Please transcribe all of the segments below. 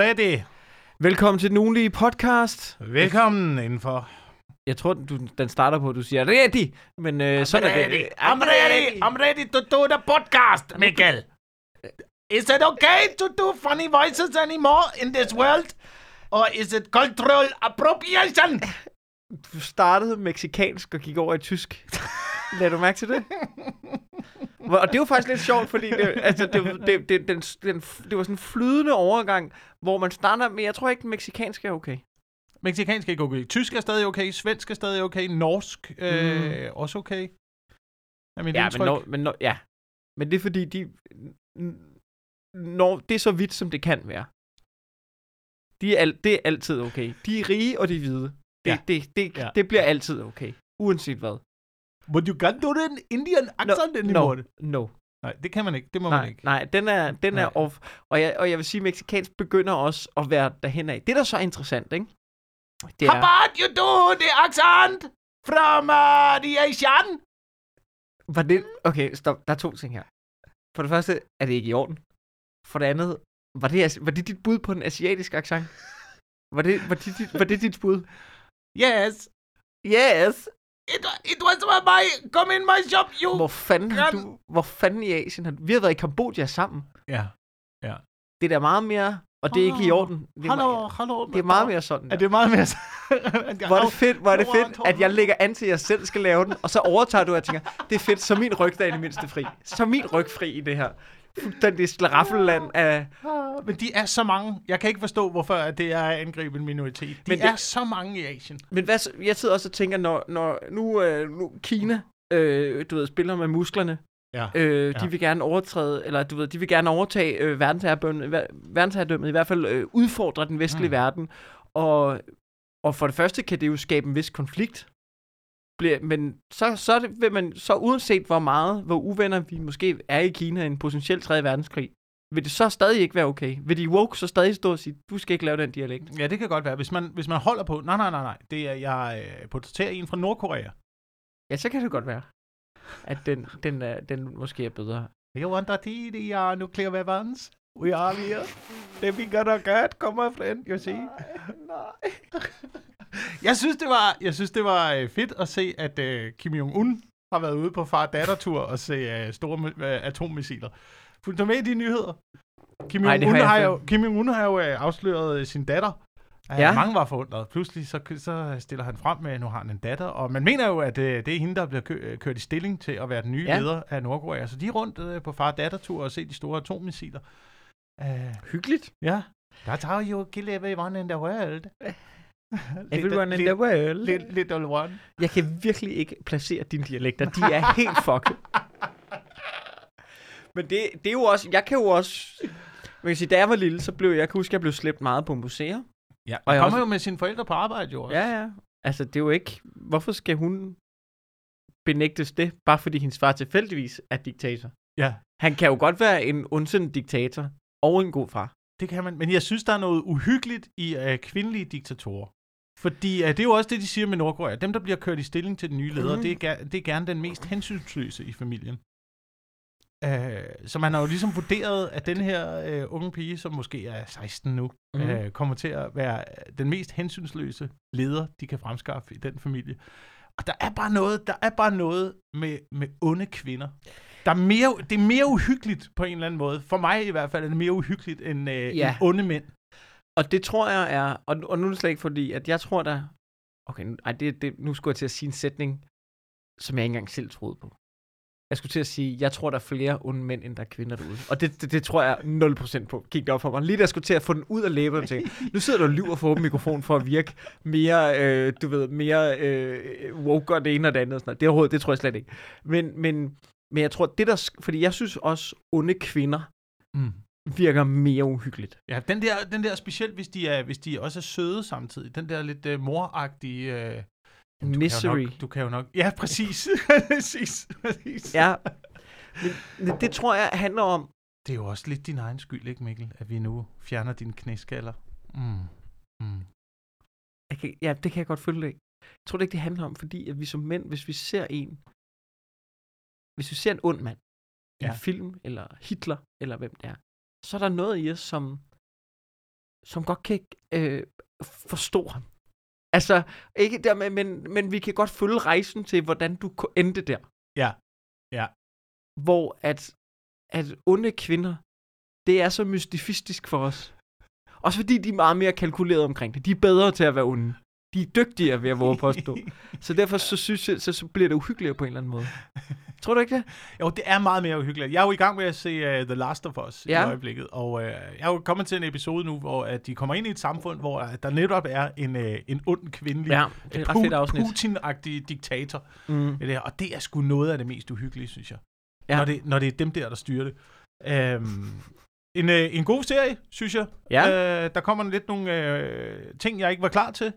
Ready. Velkommen til den ugenlige podcast. Velkommen indenfor. Jeg tror, du, den starter på, at du siger ready, men øh, sådan er det. I'm ready. I'm ready to do the podcast, Mikkel. Is it okay to do funny voices anymore in this world? Or is it cultural appropriation? Du startede meksikansk og gik over i tysk. Lad du mærke til det? Og det var faktisk lidt sjovt, fordi det, altså, det, det, det, den, den, det var sådan en flydende overgang, hvor man starter med, jeg tror ikke, den meksikanske er okay. Mexikansk er ikke okay. Tysk er stadig okay. Svensk er stadig okay. Norsk øh, også okay. Er mit Ja, men, indtryk. når, men når, ja. men det er fordi, de, når det er så vidt, som det kan være. De er al, det er altid okay. De er rige, og de er hvide. Det, Ja. det, det, Ja. det bliver altid okay. Uanset hvad. But you can't do the Indian accent no, anymore. no. Nej, det kan man ikke. Det må man Nej, ikke. nej, den er, den Nej. er off. Og jeg, og jeg vil sige, at mexikansk begynder også at være derhen af. Det, der er så interessant, ikke? Det How er, about you do the accent from uh, the Asian? var det, okay, stop. Der er to ting her. For det første er det ikke i orden. For det andet, var det, var det dit bud på en asiatisk accent? Var det, var det, dit, var det dit bud? Yes. Yes. It, it was my, come in my shop, you... Hvor fanden, har du, hvor fanden i Asien har du... Vi har været i Kambodja sammen. Ja. Det er da meget mere... Og det er ikke i orden. Det er, Hallo, me- hallo. det er meget mere sådan. Er Der. det meget mere... Hvor er det fedt, hvor er det fedt, at jeg lægger an til, at jeg selv skal lave den, og så overtager du, og jeg tænker, det er fedt, så er min ryg der er i det mindste fri. Så er min ryg fri i det her. Fuldstændig slaraffel-land af... Men de er så mange. Jeg kan ikke forstå, hvorfor at det er at angribe en minoritet. De Men det- er så mange i Asien. Men hvad, jeg sidder også og tænker, når, når nu, øh, nu Kina, øh, du ved, spiller med musklerne, Ja. øh, de Ja. vil gerne overtræde, eller du ved, de vil gerne overtage øh, verdensherredømmet, ver- verdensherredømmet, i hvert fald øh, udfordre den vestlige. Mm. verden. Og, og for det første kan det jo skabe en vis konflikt. Bliver, men så, så, det, vil man, så uanset hvor meget, hvor uvenner vi måske er i Kina i en potentiel 3. verdenskrig, vil det så stadig ikke være okay? Vil de woke så stadig stå og sige, du skal ikke lave den dialekt? Ja, det kan godt være. Hvis man, hvis man holder på... Nej, nej, nej, nej. Det er, jeg øh, portrætterer en fra Nordkorea. Ja, så kan det godt være, at den, den, er, den måske er bedre. Want to see the uh, nuclear weapons? We are here. We gonna get, come my friend, you see. Nej. Jeg synes, det var, jeg synes, det var øh, fedt at se, at øh, Kim Jong-un har været ude på far-datter-tur og se øh, store øh, atommissiler. Fulgte med i de nyheder? Kim Jong-un har har, ikke. jo, Kim Jong-un har jo øh, afsløret øh, sin datter. Ja. Mange var forundret. Pludselig så, så stiller han frem med, at nu har han en datter. Og man mener jo, at øh, det er hende, der bliver kø- øh, kørt i stilling til at være den nye Ja. leder af Nordkorea. Så de er rundt øh, på far-datter-tur og se de store atommissiler. Uh, Hyggeligt. ja. That's how you kill everyone in the world. Everyone in the world. Little, little one. Jeg kan virkelig ikke placere dine dialekter. De er helt fucked. Men det, det er jo også... Jeg kan jo også... Man kan sige, da jeg var lille, så blev jeg, kan huske, jeg blev slæbt meget på museer. Ja, Og jeg kommer også- jo med sine forældre på arbejde jo også. Ja, ja. Altså, det er jo ikke... Hvorfor skal hun benægtes det, bare fordi hendes far tilfældigvis er diktator? ja. Han kan jo godt være en ondsindet diktator og en god far. Det kan man. Men jeg synes, der er noget uhyggeligt i uh, kvindelige diktatorer. Fordi uh, det er jo også det, de siger med Nordkorea. Dem, der bliver kørt i stilling til den nye leder, mm. det, er, det er gerne den mest hensynsløse i familien. Uh, så man har jo ligesom vurderet, at den her uh, unge pige, som måske er 16 nu, mm. uh, kommer til at være den mest hensynsløse leder, de kan fremskaffe i den familie. Og der er bare noget, der er bare noget med, med onde kvinder. Der er mere, det er mere uhyggeligt på en eller anden måde. For mig i hvert fald er det mere uhyggeligt end, øh, ja. end onde mænd. Og det tror jeg er, og, og nu er det slet ikke fordi, at jeg tror der, okay, nu- ej, det, det, nu skulle jeg til at sige en sætning, som jeg ikke engang selv troede på. Jeg skulle til at sige, jeg tror, der er flere onde mænd, end der er kvinder derude. Og det, det, det tror jeg 0% på. Gik det op for mig. Lige da jeg skulle til at få den ud af læberne, og tænkte, nu sidder du og lyver for åben mikrofon for at virke mere, øh, du ved, mere øh, woke og det ene og det andet. Og sådan noget. Det, er overhovedet, det tror jeg slet ikke. Men, men, men jeg tror, det der, fordi jeg synes også, onde kvinder Mm virker mere uhyggeligt. Ja, den der, den der specielt, hvis de, er, hvis de også er søde samtidig. Den der lidt uh, moragtige... Uh, du Kan Misery. nok, du kan jo nok... Ja, præcis. præcis, præcis. Ja, men, men det tror jeg handler om, Det er jo også lidt din egen skyld, ikke Mikkel? At vi nu fjerner dine knæskaller. Mm. Mm. jeg kan, ja, det kan jeg godt følge det. Jeg tror det ikke, det handler om, fordi at vi som mænd, hvis vi ser en, hvis vi ser en ond mand. Ja. en film, eller Hitler, eller hvem det er, så er der noget i os, som, som godt kan øh, forstå ham. Altså, ikke der, men, men, vi kan godt følge rejsen til, hvordan du endte der. Ja. Ja. Hvor at, at onde kvinder, det er så mystifistisk for os. Også fordi de er meget mere kalkuleret omkring det. De er bedre til at være onde. De er dygtigere ved at våge påstå. Så derfor så synes jeg, så, så bliver det uhyggeligere på en eller anden måde. Tror du ikke det? Jo, det er meget mere uhyggeligt. Jeg er jo i gang med at se uh, The Last of Us ja. I øjeblikket, og uh, jeg er jo kommet til en episode nu, hvor uh, de kommer ind i et samfund, hvor uh, der netop er en, uh, en ond kvindelig, Ja, det er ret. Putin-agtig diktator. Mm. Det der, og det er sgu noget af det mest uhyggelige, synes jeg. Ja. Når, det, når det er dem der, der styrer det. Um, en, uh, en god serie, synes jeg. Ja. Uh, der kommer lidt nogle uh, ting, jeg ikke var klar til.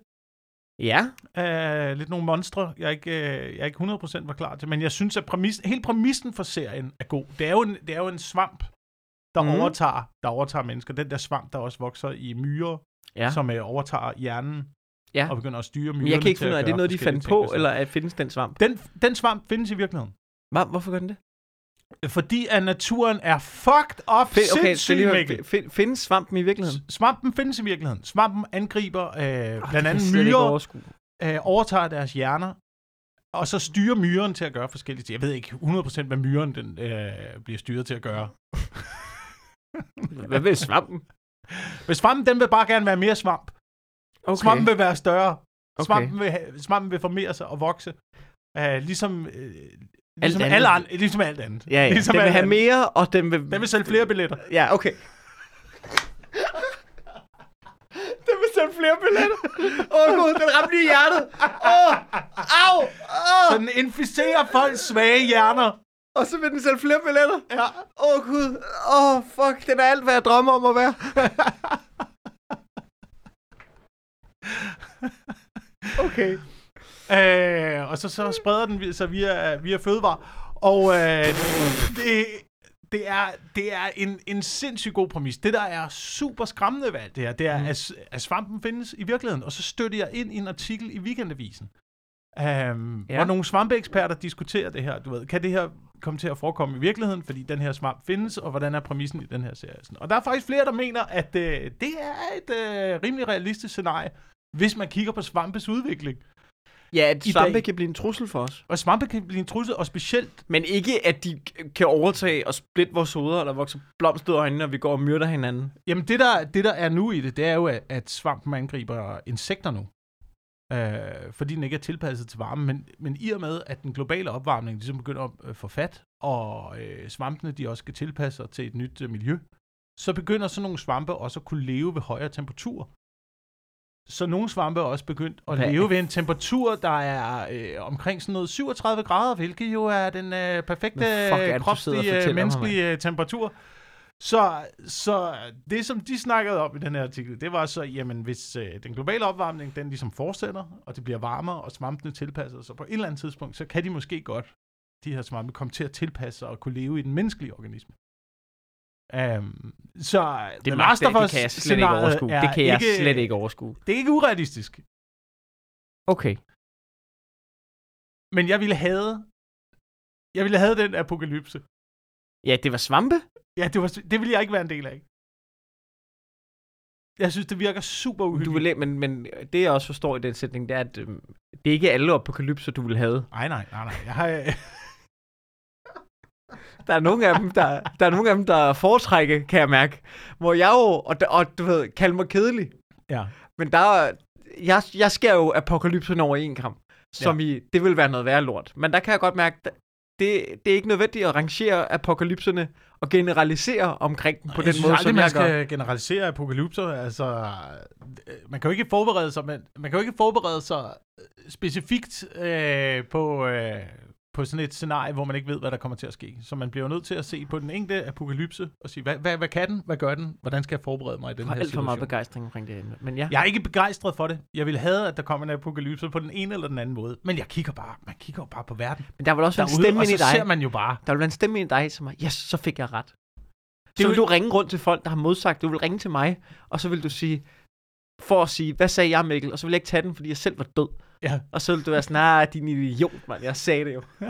Ja. Uh, lidt nogle monstre, jeg ikke, uh, jeg ikke 100% var klar til. Men jeg synes, at præmis, hele præmissen for serien er god. Det er jo en, det er jo en svamp, der, mm. overtager, der overtager mennesker. Den der svamp, der også vokser i myrer, Ja. som uh, overtager hjernen Ja. og begynder at styre myrerne Men jeg kan ikke finde ud af, er det noget, de fandt på, eller at findes den svamp? Den, den svamp findes i virkeligheden. Hva, hvorfor gør den det? Fordi at naturen er fucked up Find, okay, sindssygt, lige Mikkel. find, findes svampen i virkeligheden? S- Svampen findes i virkeligheden. Svampen angriber øh, blandt kan jeg andet myrer, øh, overtager deres hjerner, og så styrer myren til at gøre forskellige ting. Jeg ved ikke 100% hvad myren den, øh, bliver styret til at gøre. Hvad vil svampen? Men svampen, den vil bare gerne være mere svamp. Okay. Svampen vil være større. Okay. Svampen, vil, svampen vil formere sig og vokse. Uh, ligesom, uh, ligesom, andet. alle andre, ligesom alt andet. Ja, ja. Ligesom den vil alt have andet. mere, og den vil... Den vil sælge flere billetter. Ja, okay. den vil sælge flere billetter. Åh oh, gud, den ramte lige i hjertet. Åh, oh, au, Så oh. den inficerer folks svage hjerner. Og så vil den sælge flere billetter. Ja. Åh oh, gud, åh oh, fuck, den er alt, hvad jeg drømmer om at være. okay. Øh, og så, så spreder den vi- sig via, via fødevare. Og øh, det, det er, det er en, en sindssygt god præmis. Det, der er super skræmmende ved alt det her, det er, Mm. at, at svampen findes i virkeligheden. Og så støtter jeg ind i en artikel i Weekendavisen, um, Ja. ja. hvor nogle svampeeksperter diskuterer det her. Du ved, kan det her komme til at forekomme i virkeligheden, fordi den her svamp findes, og hvordan er præmissen i den her serie? Sådan. Og der er faktisk flere, der mener, at øh, det er et øh, rimelig realistisk scenarie, hvis man kigger på svampes udvikling. Ja, at I svampe dag- kan blive en trussel for os. Og svampe kan blive en trussel, og specielt Men ikke, at de kan overtage og splitte vores hoveder, eller vokse blomster ud af øjnene, og vi går og myrder hinanden. Jamen, det der, det der er nu i det, det er jo, at, at svampen angriber insekter nu. Øh, fordi den ikke er tilpasset til varme. Men, men i og med, at den globale opvarmning ligesom begynder at øh, få fat, og øh, svampene de også skal tilpasse sig til et nyt øh, miljø, så begynder sådan nogle svampe også at kunne leve ved højere temperaturer. Så nogle svampe er også begyndt at er- leve ved en temperatur, der er øh, omkring sådan noget 37 grader, hvilket jo er den øh, perfekte fuck kropslige, øh, fortæller mig, menneskelige øh, temperatur. Så, så det, som de snakkede om i den her artikel, det var så, jamen hvis øh, den globale opvarmning, den ligesom fortsætter, og det bliver varmere, og svampene tilpasser sig på et eller andet tidspunkt, så kan de måske godt, de her svampe, komme til at tilpasse sig og kunne leve i den menneskelige organisme. Um, så Det, magter, Last of det Us kan jeg slet ikke overskue. er Det kan jeg slet ikke overskue. Det er ikke urealistisk, Okay. men jeg ville have, jeg ville have den apokalypse. Ja, det var svampe. Ja, det, var, det ville jeg ikke være en del af. Jeg synes, det virker super Du uhyggeligt. vil, men, men det, jeg også forstår i den sætning, det er, at øhm, det er ikke alle apokalypser, du vil have. Nej, nej, nej, nej. Jeg har, øh, Der er nogle af dem, der, der, er nogle af dem, der foretrækker, kan jeg mærke. Hvor jeg jo, og, og du ved, kalder mig kedelig. ja. Men der er, jeg, jeg skærer jo apokalypsen over en kamp. Som ja. i, det vil være noget værre lort. Men der kan jeg godt mærke, det, det er ikke nødvendigt at rangere apokalypserne og generalisere omkring dem på jeg den synes måde, aldrig, som man jeg gør. skal generalisere apokalypser. Altså, øh, man kan jo ikke forberede sig, man, man kan jo ikke forberede sig øh, specifikt øh, på, øh, på sådan et scenarie, hvor man ikke ved, hvad der kommer til at ske. Så man bliver jo nødt til at se på den enkelte apokalypse og sige, hvad, hvad, hvad kan den? Hvad gør den? Hvordan skal jeg forberede mig i den har her alt for meget situation? begejstring omkring det emne. Men ja, Jeg er ikke begejstret for det. Jeg ville have, at der kom en apokalypse på den ene eller den anden måde. Men jeg kigger bare, man kigger jo bare på verden men der vil også være en derude, stemme ind i så dig. ser man jo bare, Der vil være en stemme ind i dig, som er, yes, så fik jeg ret. Det Så vil du ringe rundt til folk, der har modsagt. Du vil ringe til mig, og så vil du sige, for at sige, hvad sagde jeg, Mikkel? Og så vil jeg ikke tage den, fordi jeg selv var død. Ja. Og så vil du være sådan, nej, din idiot, mand. Jeg sagde det jo.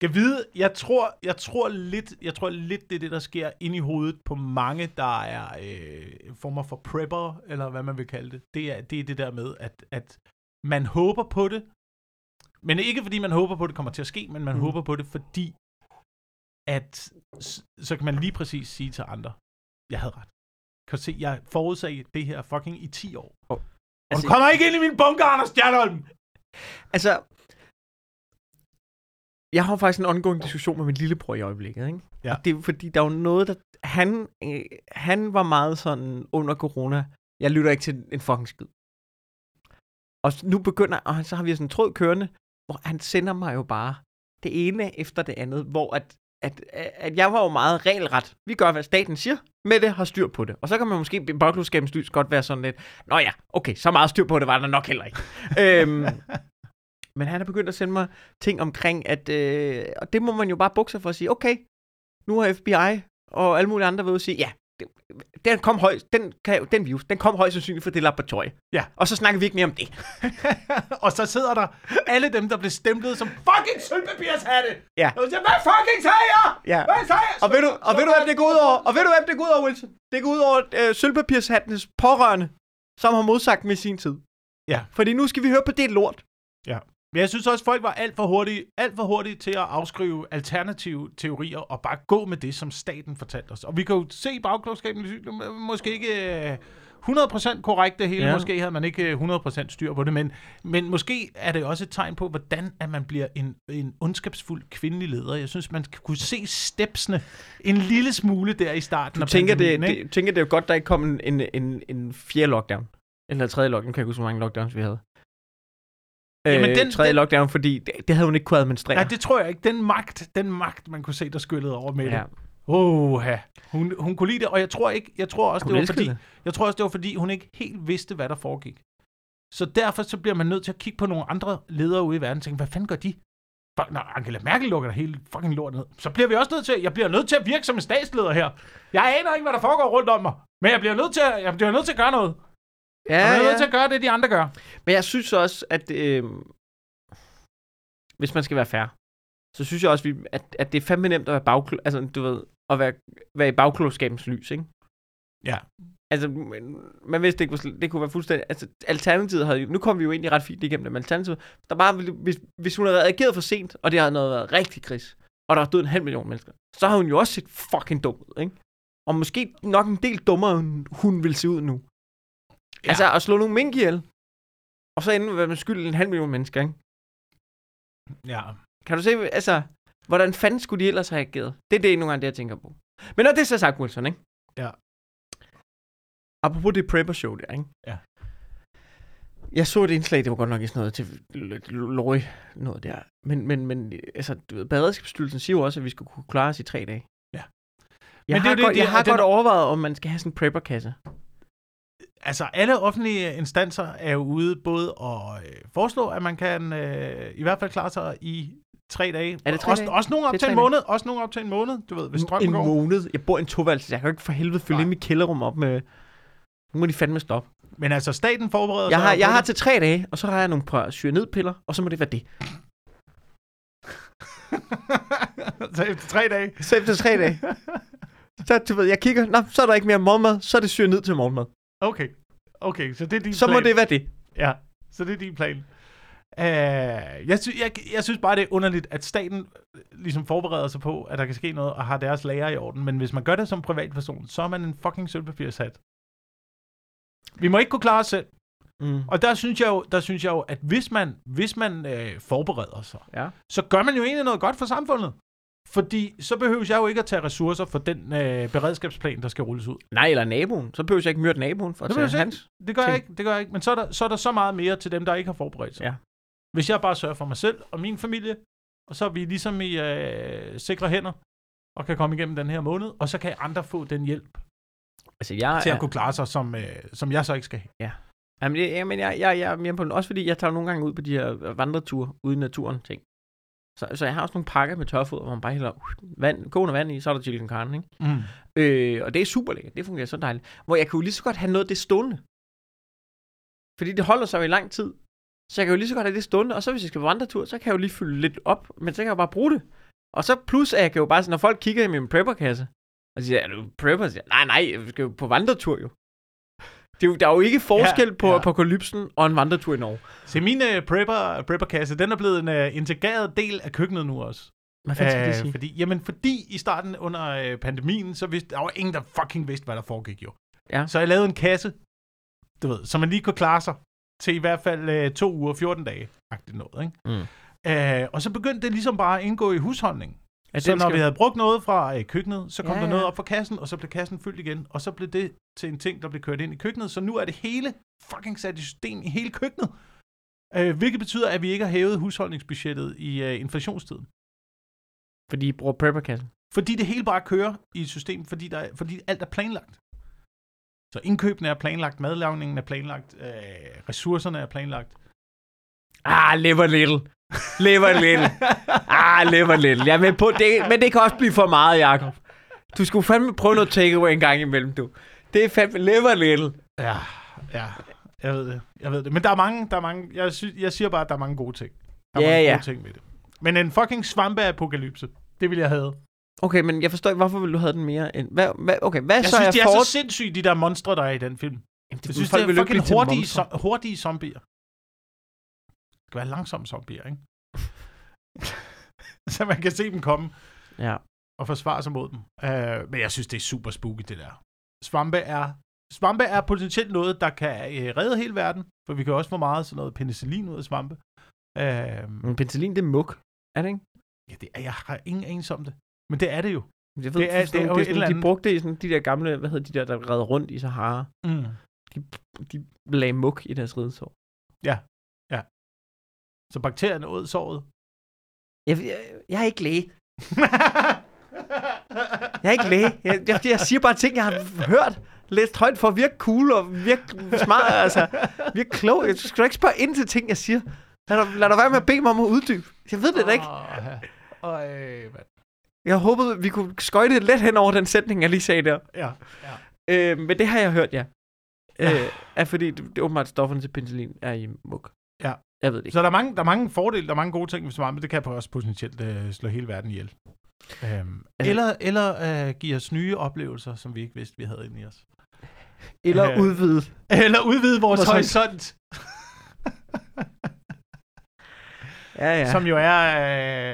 Kan vide, jeg tror, jeg tror lidt, jeg tror lidt, det er det, der sker ind i hovedet på mange, der er øh, former for prepper, eller hvad man vil kalde det. Det er det, er det der med, at, at man håber på det, men ikke fordi man håber på, at det kommer til at ske, men man Mm. håber på det, fordi at så kan man lige præcis sige til andre, jeg havde ret. Kan du se, jeg forudsagde det her fucking i 10 år. Og altså- du kommer ikke ind i min bunker, Anders Stjernholm! Altså, jeg har faktisk en ongoing diskussion med min lillebror i øjeblikket, ikke? Ja. Og det er fordi, der er jo noget, der... Han, øh, han var meget sådan under corona, jeg lytter ikke til en fucking skid. Og nu begynder, og så har vi sådan en tråd kørende, hvor han sender mig jo bare det ene efter det andet, hvor at, at, at jeg var jo meget regelret. Vi gør, hvad staten siger, med det har styr på det. Og så kan man måske i bagklodskabens lys godt være sådan lidt, nå ja, okay, så meget styr på det var der nok heller ikke. øhm, men han er begyndt at sende mig ting omkring, at, øh, og det må man jo bare bukke sig for at sige, okay, nu har FBI og alle mulige andre ved at sige, ja, den kom højst, den, kan, den virus, den kom højst sandsynligt fra det laboratorie. Ja. Og så snakker vi ikke mere om det. og så sidder der alle dem, der blev stemplet som fucking sølvpapirshatte. Ja. Og siger, hvad fucking sagde jeg? Ja. Hvad sagde jeg? Og ved du, og ved du hvem det går ud over? Og ved du hvem det går ud over, Wilson? Det går ud over øh, sølvpapirshattenes pårørende, som har modsagt med sin tid. Ja. Fordi nu skal vi høre på det lort. Men jeg synes også, folk var alt for hurtige, alt for hurtige til at afskrive alternative teorier og bare gå med det, som staten fortalte os. Og vi kan jo se i bagklogskaben, måske ikke øh, 100% korrekt det hele, Ja. måske havde man ikke øh, 100% styr på det, men, men måske er det også et tegn på, hvordan at man bliver en, en ondskabsfuld kvindelig leder. Jeg synes, man kunne se stepsene en lille smule der i starten Du tænker det, det, tænker, det er jo godt, der ikke kom en, en, en, en fjerde lockdown. Eller tredje lockdown. Kan jeg huske, hvor mange lockdowns vi havde. Jamen, øh, den- tredje den- lockdown, fordi det, det havde hun ikke kunne administrere. Nej, det tror jeg ikke. Den magt, den magt, man kunne se, der skyllede over med ja. det. Åh, hun, hun kunne lide det, og jeg tror ikke, jeg tror også, Hun det var fordi, det. jeg tror også, det var fordi, hun ikke helt vidste, hvad der foregik. Så derfor så bliver man nødt til at kigge på nogle andre ledere ude i verden og tænke, hvad fanden gør de? Fuck, når Angela Merkel lukker der hele fucking lort ned, så bliver vi også nødt til, jeg bliver nødt til at virke som en statsleder her. Jeg aner ikke, hvad der foregår rundt om mig, men jeg bliver nødt til at, jeg bliver nødt til at gøre noget. Ja, Jeg bliver ja. nødt til at gøre det, de andre gør. Men jeg synes også, at øh, hvis man skal være fair, så synes jeg også, at, at det er fandme nemt at være bagklo- altså, du ved, at være, være i bagklodskabens lys, ikke? Ja. Altså, man, man vidste ikke, hvor det kunne være fuldstændig... Altså, Alternativet havde. Nu kom vi jo egentlig ret fint igennem det, men Alternativet... Der bare, hvis, hvis hun havde reageret for sent, og det havde noget været rigtig kris, og der var død en halv million mennesker, så har hun jo også set fucking dum ud, ikke? Og måske nok en del dummere, end hun vil se ud nu. Ja. Altså, at slå nogle mink ihjel, og så ende med skyld en halv million mennesker, ikke? Ja. Kan du se, altså, hvordan fanden skulle de ellers have reageret? Det er det nogle gange, det jeg tænker på. Men når det er så sagt, Wilson, ikke? Ja. Apropos det prepper show der, ikke? Ja. Jeg så et indslag, det var godt nok i sådan noget til Lorry, noget der. Men, men, men altså, du ved, Beredskabsstyrelsen siger jo også, at vi skal kunne klare os i tre dage. Ja. Jeg Men det er har, det, godt, de- jeg har den- godt overvejet, om man skal have sådan en prepper-kasse. Altså, alle offentlige instanser er jo ude både at øh, foreslå, at man kan øh, i hvert fald klare sig i tre dage. Er det tre også, dage? Også nogle op er til en dage. måned. Også nogle op til en måned, du ved, hvis strømmen en går. måned. Jeg bor i en toværelse. Jeg kan jo ikke for helvede fylde Nej. ind i mit kælderrum op med... Nu må de fandme stoppe. Men altså, staten forbereder Jeg sig har, jeg har til tre dage, og så har jeg nogle par cyanidpiller, og så må det være det. så efter tre dage. Så efter tre dage. Så, du ved, jeg kigger, nå, så er der ikke mere morgenmad, så er det cyanid til morgenmad. Okay. Okay, så det er din Så plan. må det være det. Ja, så det er din plan. Uh, jeg, sy- jeg, jeg synes bare, det er underligt, at staten øh, ligesom forbereder sig på, at der kan ske noget, og har deres lager i orden. Men hvis man gør det som privatperson, så er man en fucking sølvpapirshat. Vi må ikke kunne klare os selv. Mm. Og der synes jeg jo, der synes jeg jo at hvis man, hvis man øh, forbereder sig, Ja. så gør man jo egentlig noget godt for samfundet. Fordi så behøver jeg jo ikke at tage ressourcer for den øh, beredskabsplan, der skal rulles ud. Nej, eller naboen. Så behøver jeg ikke myrde naboen for at Det tage jeg hans. Det gør jeg Ting. ikke, det gør jeg ikke. Men så er, der, så er der så meget mere til dem, der ikke har forberedt sig. Ja. Hvis jeg bare sørger for mig selv og min familie, og så er vi ligesom i øh, sikre hænder, og kan komme igennem den her måned, og så kan andre få den hjælp Altså, jeg til er, at kunne klare sig, som, øh, som jeg så ikke skal have. Jamen, det, jamen jeg, jeg, jeg er mere på den. Også fordi jeg tager nogle gange ud på de her vandreture ude i naturen ting. Så, så jeg har også nogle pakker med tørfoder, hvor man bare hælder uh, vand, kogende vand i, så er der chili con carne, ikke? Mm. Øh, og det er super lækkert. Det fungerer så dejligt. Hvor jeg kan jo lige så godt have noget af det stående. Fordi det holder sig jo i lang tid. Så jeg kan jo lige så godt have det stående. Og så hvis jeg skal på vandretur, så kan jeg jo lige fylde lidt op. Men så kan jeg jo bare bruge det. Og så plus, at jeg kan jo bare, når folk kigger i min prepperkasse, og siger, er du prepper? Så siger, nej, nej, vi skal jo på vandretur jo. Det er jo, der er jo ikke forskel Ja, på ja. apokalypsen og en vandretur i Norge. Se, min uh, prepper, prepperkasse, den er blevet en uh, integreret del af køkkenet nu også. Hvad fanden skal det Øh, sige? Fordi, jamen, fordi i starten under uh, pandemien, så vidste, der var ingen, der fucking vidste, hvad der foregik jo. Ja. Så jeg lavede en kasse, du ved, så man lige kunne klare sig til i hvert fald uh, to uger, 14 dage, agtigt noget, ikke? Mm. Uh, og så begyndte det ligesom bare at indgå i husholdning. At så når skal- vi havde brugt noget fra øh, køkkenet, så kom Ja, der noget op fra kassen, og så blev kassen fyldt igen, og så blev det til en ting, der blev kørt ind i køkkenet. Så nu er det hele fucking sat i system i hele køkkenet. Øh, hvilket betyder, at vi ikke har hævet husholdningsbudgettet i øh, inflationstiden. Fordi I bruger prepperkassen. Fordi det hele bare kører i et system, fordi, der, er- fordi alt er planlagt. Så indkøbene er planlagt, madlavningen er planlagt, øh, ressourcerne er planlagt. Ah, liver little. Liver little. Ah, liver little. Jeg er med på det, men det kan også blive for meget, Jacob. Du skulle fandme prøve noget takeaway en gang imellem, du. Det er fandme liver little. Ja, ja, jeg ved det. Jeg ved det. Men der er mange, der er mange, jeg, sy- jeg siger bare, at der er mange gode ting. Der er Ja, mange ja. gode ting ved det. Men en fucking svampeapokalypse, det vil jeg have. Okay, men jeg forstår ikke, hvorfor vil du have den mere end... Hvad, hvad, okay, hvad Jeg så synes, er de er for... så sindssyge, de der monstre, der er i den film. Jamen, Jeg synes, det er fucking hurtige, so- hurtige zombier. Det skal være langsomme zombier, ikke? så man kan se dem komme Ja. og forsvare sig mod dem. Uh, men jeg synes, det er super spooky, det der. Svampe er, svampe er potentielt noget, der kan uh, redde hele verden, for vi kan også få meget sådan noget penicillin ud af svampe. Uh, Men penicillin, det er muk. Er det ikke? ja, det er, jeg har ingen anelse om det. Men det er det jo. Jeg Det er- det er det et eller sådan, de brugte det sådan, de der gamle, hvad hedder de der, der redder rundt i Sahara. Mm. De lagde muk i deres ridesår. Så bakterierne ud såret. Jeg, jeg, jeg er ikke læge. Jeg er ikke læge. Jeg, jeg, jeg siger bare ting, jeg har hørt. Læst højt for at virke cool og virke smart. Altså, virke klog. Jeg skal ikke spørge ind til ting, jeg siger. Lad dig, lad dig være med at bede mig om at uddybe. Jeg ved det da ikke. Øj, mand. Jeg håbede, vi kunne skøjte let hen over den sætning, jeg lige sagde der. Ja, ja. Øh, men det har jeg hørt, ja. Øh, er fordi det, det er åbenbart stofferne til penicillin er i muk. Ja. Jeg ved det ikke. Så der er, mange, der er mange fordele, der er mange gode ting ved svampe. Det kan også potentielt øh, slå hele verden ihjel. Øhm, Altså- eller eller øh, give os nye oplevelser, som vi ikke vidste, vi havde inde i os. Eller øh, udvide. Eller udvide vores Vores horisont, Ja, ja. ja. som jo er...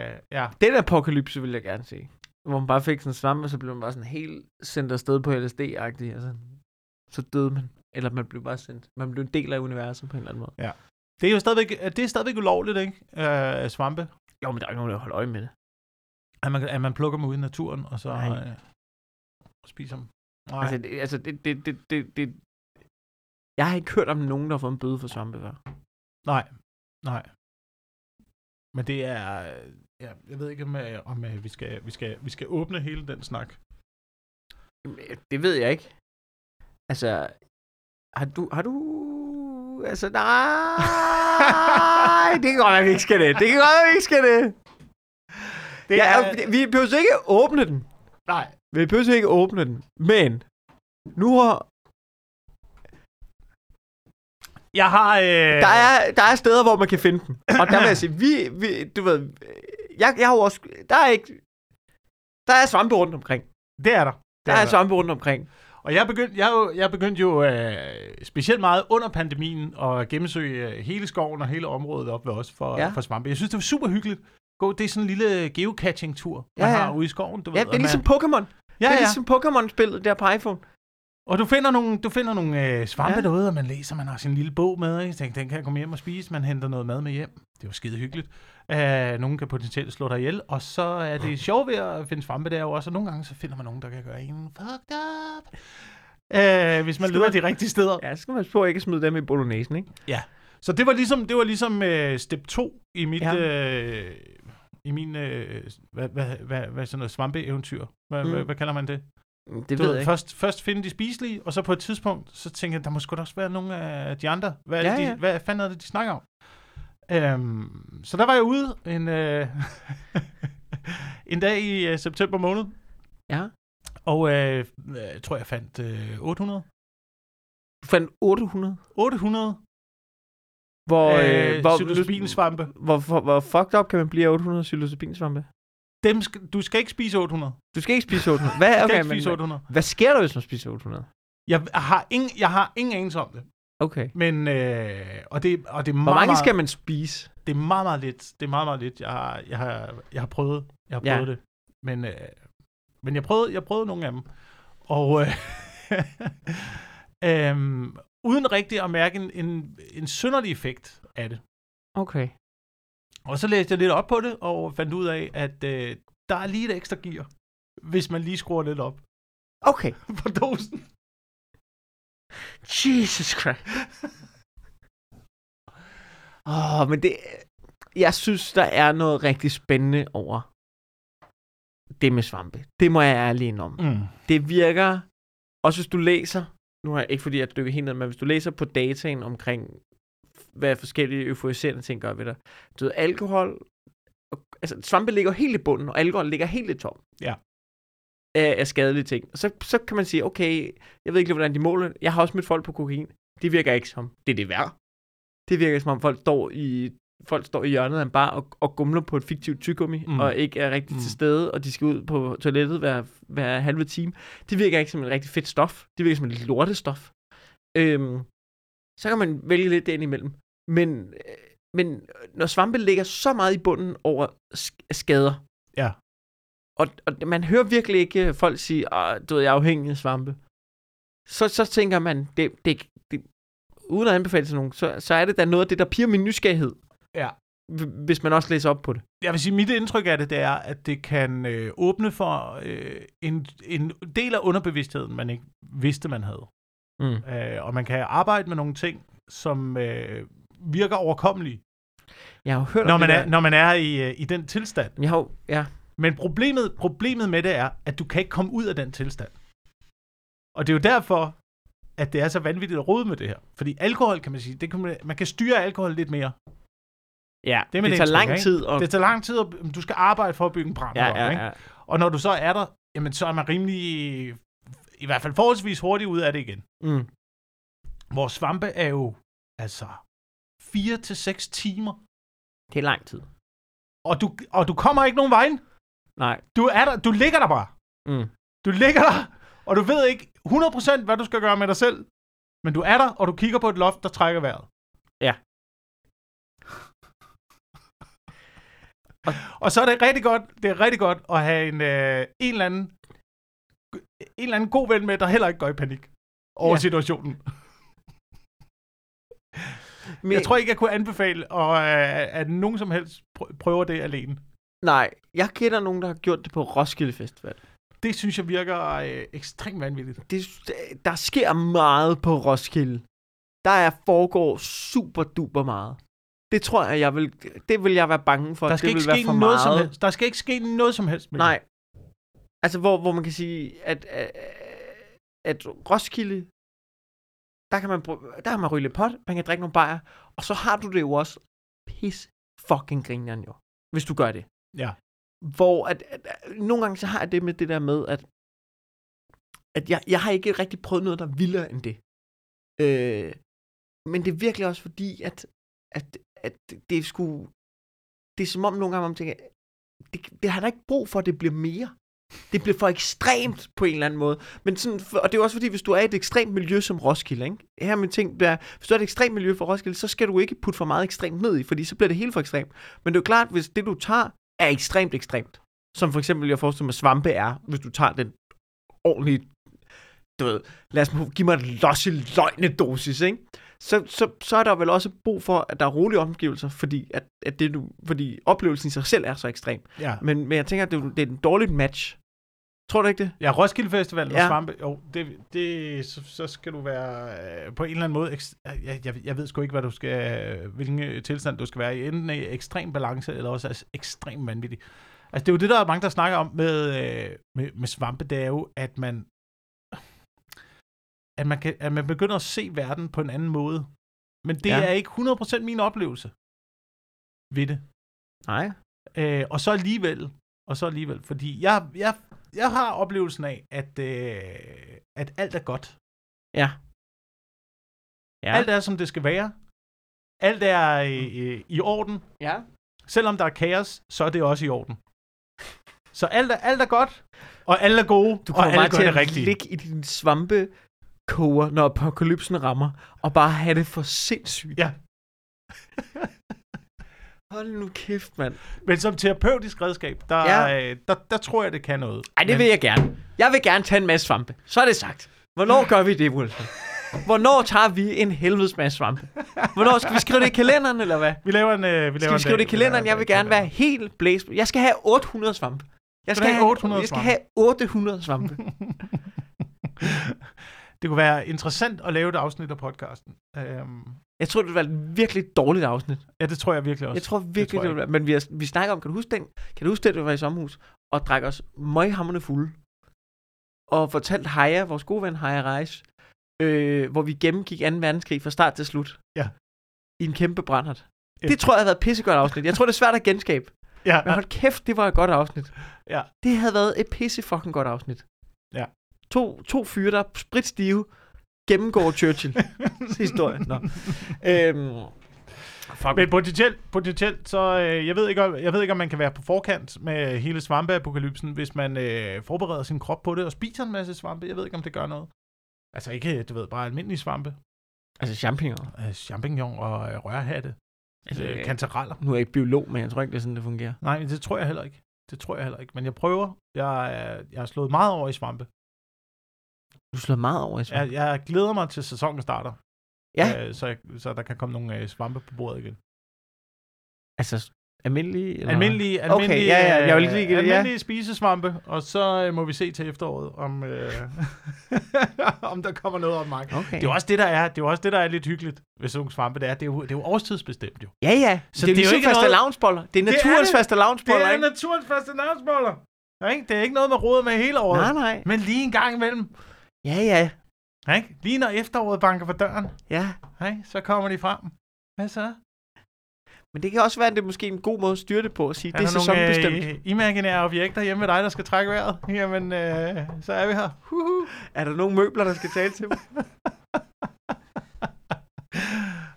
Øh, ja. Den apokalypse vil jeg gerne se. Hvor man bare fik sådan en svamp, og så blev man bare sådan helt sendt afsted på LSD-agtigt. Altså, så døde man. Eller man blev bare sendt. Man blev en del af universet på en eller anden måde. Det er jo stadigvæk, det er stadigvæk ulovligt, ikke? Øh, svampe. Jo, men der er ikke nogen, der holder øje med det. At man, at man plukker dem ude i naturen, og så Nej. øh, spiser dem. Nej. Altså, det, altså det, det, det, det, det, Jeg har ikke hørt om nogen, der har fået en bøde for svampe før. Nej, nej. Men det er, øh, ja, jeg ved ikke, om, øh, om øh, vi, skal, vi, skal, vi skal åbne hele den snak. Det ved jeg ikke. Altså, har du... Har du altså, nej, det kan godt være, vi ikke skal det. Det kan godt være, vi ikke skal det. Det Ja, er, vi behøver ikke åbne den. nej, Vi behøver ikke åbne den. Men, nu har... jeg har... Øh, Der er, der er steder, hvor man kan finde den. Og der vil jeg sige, vi, vi du ved, jeg, jeg har også, der er ikke, der er svampe rundt omkring. Det er der. Det Der er svampe rundt omkring. Og jeg begyndte, jeg, jo- jeg begyndte jo øh, specielt meget under pandemien at gennemsøge øh, hele skoven og hele området op ved os for, Ja. ja. for svampe. Jeg synes, det var super hyggeligt. Gå, det er sådan en lille geocaching-tur, Ja, man ja. har ude i skoven. Du Ja, ved, det er ligesom man, Pokémon. ja, Det er ja. ligesom Pokémon-spillet der på iPhone. Og du finder nogle, du finder nogle øh, svampe Ja. ja. derude, og man læser, man har sin lille bog med. Ikke? Tænker, den kan jeg komme hjem og spise. Man henter noget mad med hjem. Det er jo skide hyggeligt. Uh, nogen kan potentielt slå dig ihjel. Og så er det sjovt ved at finde svampe der også. Og nogle gange så finder man nogen, der kan gøre en fucked up. Uh, hvis man Skal leder man- de rigtige steder. Ja, så skal man på at ikke smide dem i bolognesen, ikke? Så det var ligesom, det var ligesom uh, step 2 i mit... Ja. Ja. Uh, i min, øh, hvad, hvad, hvad, hvad sådan noget svampe-eventyr. Hvad, mm. hvad, hvad kalder man det? Det du ved ved, jeg først, først finde de spiselige, og så på et tidspunkt, så tænker jeg, der må sgu da også være nogle af de andre. Hvad, er Ja, det, de, ja. hvad fanden er det, de snakker om? Øhm, så der var jeg ude en, øh, en dag i øh, september måned, Ja. og øh, jeg tror, jeg fandt øh, 800. Du fandt 800. 800 Hvor, øh, hvor, hvor, hvor fucked up kan man blive af 800 psilocybinsvampe? Dem skal, du skal ikke spise 800. Du skal ikke spise 800. Hvad, okay, ikke men, spise 800. hvad sker der, hvis man spiser 800? Jeg har ingen, jeg har ingen anelse om det. Okay. Men, øh, og det, og det er Hvor meget, mange meget, skal man spise? det er meget, meget lidt. Det er meget, meget lidt. Jeg har, jeg har, jeg har prøvet. Jeg har Ja. prøvet det. Men, øh, men jeg prøvede, jeg prøvede nogle af dem. Og øh, øhm, uden rigtig at mærke en, en, en synderlig effekt af det. Okay. Og så læste jeg lidt op på det, og fandt ud af, at øh, der er lige et ekstra gear, hvis man lige skruer lidt op Okay. på dosen. Jesus Christ. Åh, oh, men det... Jeg synes, der er noget rigtig spændende over det med svampe. Det må jeg ærligt indrømme. Mm. Det virker... Også hvis du læser... Nu er jeg ikke fordi, jeg dykker helt ned, men hvis du læser på dataen omkring, hvad forskellige euforiserende ting gør ved dig. Du ved, alkohol... Altså, svampe ligger helt i bunden, og alkohol ligger helt i top. Ja. Af, af skadelige ting. Og så, så kan man sige, okay, jeg ved ikke lige, hvordan de måler. Jeg har også mødt folk på kokain. Det virker ikke som, det er det værd. Det virker som om folk står i folk står i hjørnet af en bar og, og gumler på et fiktivt tyggegummi, Mm. og ikke er rigtig Mm. til stede, og de skal ud på toilettet hver, hver halve time. Det virker ikke som et rigtig fedt stof. Det virker som et lortestof. Øhm, så kan man vælge lidt ind imellem. Men, øh, men når svampe ligger så meget i bunden over sk- skader, Ja. og, og man hører virkelig ikke folk sige, at du ved, jeg er afhængig af svampe. Så, så tænker man, det, det, det, uden at anbefale til nogen, så, så er det da noget af det, der piger min nysgerrighed, Ja. hvis man også læser op på det. Jeg vil sige, mit indtryk af det, det er, at det kan øh, åbne for øh, en, en del af underbevidstheden, man ikke vidste, man havde. Mm. Øh, og man kan arbejde med nogle ting, som øh, virker overkommelige, Jeg har jo hørt når man er, når man er i, øh, i den tilstand. Jeg har jo, ja, Men problemet, problemet med det er, at du kan ikke komme ud af den tilstand. Og det er jo derfor, at det er så vanvittigt at rode med det her. Fordi alkohol, kan man sige, det kan man, man kan styre alkohol lidt mere. ja Det det, det tager lang ikke? tid. Og, Det tager lang tid, og du skal arbejde for at bygge en brand ja, op, ja, ikke? ja. Og når du så er der, jamen så er man rimelig, i hvert fald forholdsvis hurtigt ud af det igen. Mm. Hvor svampe er jo, altså, 4 til seks timer. Det er lang tid. Og du, og du kommer ikke nogen vej. Nej. Du er der, du ligger der bare. Mm. Du ligger der, og du ved ikke 100% hvad du skal gøre med dig selv. Men du er der, og du kigger på et loft, der trækker vejret. Ja. og, og så er det rigtig godt, det er rigtig godt at have en, øh, en eller anden en eller anden god ven med, der heller ikke går i panik over ja. situationen. Men, Jeg tror ikke, jeg kunne anbefale, at, øh, at nogen som helst pr- prøver det alene. Nej, jeg kender nogen, der har gjort det på Roskilde Festival. Det synes jeg virker øh, ekstremt vanvittigt. Det, der sker meget på Roskilde. Der er foregår super duper meget. Det tror jeg, jeg vil, det vil jeg være bange for. Der skal det ikke vil være ske for noget som meget. helst. Der skal ikke ske noget som helst med. Nej. Altså, hvor, hvor man kan sige, at, at, at Roskilde, der kan, man, der kan man ryge lidt pot, man kan drikke nogle bajer, og så har du det jo også pis fucking grineren jo, hvis du gør det. Ja. Hvor at, at, at, nogle gange så har jeg det med det der med, at, at jeg, jeg har ikke rigtig prøvet noget, der er vildere end det. Øh, men det er virkelig også fordi, at, at, at det er sgu... Det er som om nogle gange, man tænker, det, det har der ikke brug for, at det bliver mere. Det bliver for ekstremt på en eller anden måde. Men sådan, og det er også fordi, hvis du er i et ekstremt miljø som Roskilde, ikke? Her med ting, der, hvis du er et ekstremt miljø for Roskilde, så skal du ikke putte for meget ekstremt ned i, fordi så bliver det helt for ekstremt. Men det er jo klart, hvis det du tager er ekstremt ekstremt, som for eksempel, jeg forestiller mig, svampe er, hvis du tager den ordentlige, du ved, lad os give mig en losse løgnedosis, ikke? Så, så, så er der vel også brug for, at der er rolige omgivelser, fordi, at, at det, du, fordi oplevelsen i sig selv er så ekstrem. Ja. Men, men jeg tænker, at det, er det er en dårligt match. Tror du ikke det? Ja, Roskilde Festival Ja. ja. svampe, jo, det, det, så, så skal du være øh, på en eller anden måde, jeg, jeg, jeg ved sgu ikke, hvad du skal, hvilken øh, tilstand du skal være i, enten i ekstrem balance, eller også altså, ekstrem vanvittig. Altså, det er jo det, der er mange, der snakker om med, øh, med, med svampe, det er jo, at man, at man, kan, at man begynder at se verden på en anden måde. Men det ja. er ikke 100% min oplevelse ved det. Nej. Øh, og så alligevel, og så alligevel, fordi jeg, jeg, jeg har oplevelsen af, at, øh, at alt er godt. Ja. Ja. Alt er, som det skal være. Alt er øh, øh, i orden. Ja. Selvom der er kaos, så er det også i orden. Så alt er, alt er godt, og alle er gode, Du og kommer alle gør til det at rigtige. ligge i din svampekoger, når apokalypsen rammer, og bare have det for sindssygt. Ja. Hold nu kæft, mand. Men som terapeutisk redskab, der, Ja. øh, der, der tror jeg, det kan noget. Ej, det Men- vil jeg gerne. Jeg vil gerne tage en masse svampe. Så er det sagt. Hvornår gør vi det, Wilson? Hvornår tager vi en helvedes masse svampe? Hvornår skal vi skrive det i kalenderen, eller hvad? Vi laver en... Øh, vi Skal laver vi en skrive det i kalenderen? vi Jeg vil gerne være helt blæst. Jeg skal have 800 svampe. Jeg skal, have have 800 jeg skal have 800 svampe. Det kunne være interessant at lave et afsnit af podcasten. Øhm, Jeg tror, det var et virkelig dårligt afsnit. ja, det tror jeg virkelig også. Jeg tror virkelig, tror det, jeg det var. Men vi, har, vi snakker om, kan du huske den? Kan du huske det, vi var i sommerhus og drak os møghamrende fulde? Og fortalte Haja, vores gode ven Haja Reis, øh, hvor vi gennemgik 2. verdenskrig fra start til slut. Ja. I en kæmpe brændert. Ja. Det tror jeg havde været et pissegodt afsnit. Jeg tror, det er svært at genskabe. Ja, Men hold kæft, det var et godt afsnit. Ja. Det havde været et pisse fucking godt afsnit. Ja. To, to fyre, der er spritstive, gennemgår Churchill. historie. Nå. øhm, fuck. Men potentielt, potentielt så øh, jeg, ved ikke, om, jeg ved ikke, om man kan være på forkant med hele svampeapokalypsen, hvis man øh, forbereder sin krop på det og spiser en masse svampe. Jeg ved ikke, om det gør noget. Altså ikke, du ved, bare almindelige svampe. Altså champignon. Øh, champignon og øh, rørhatte. Altså, Øh, kantareller. Nu er jeg ikke biolog, men jeg tror ikke, det er sådan, det fungerer. Nej, men det tror jeg heller ikke. Det tror jeg heller ikke. Men jeg prøver. Jeg, jeg har slået meget over i svampe. Du slår meget over i svamp. Jeg, jeg glæder mig til sæsonen starter. Ja, Øh, så, jeg, så der kan komme nogle øh, svampe på bordet igen. altså almindelige? Eller? Almindelige, Okay, almindelige, ja, ja, jeg vil lige det, ja. almindelige spisesvampe, og så øh, må vi se til efteråret, om, øh, om der kommer noget om mig. Okay. Det er jo også det, der er, det er jo også det, der er lidt hyggeligt ved sådan nogle svampe. Det er, det er, jo, det er jo årstidsbestemt jo. Ja, ja. Så det er, det er jo ligesom ikke faste noget- lavnsboller. Det er Det er naturens det. faste lavnsboller, det er naturens faste navnsboller. Ja, ikke? Det er ikke noget, man roder med hele året. Nej, nej. Men lige en gang imellem. Ja, ja. Ikke? Lige når efteråret banker på døren, Ja. ikke? så kommer de frem. Hvad så? Men det kan også være, at det er måske en god måde at styre det på at sige, Er det er der sæsonbestemt. øh, imaginære objekter hjemme ved dig, der skal trække vejret? Jamen, øh, så er vi her. Huhu. Er der nogle møbler, der skal tale til mig?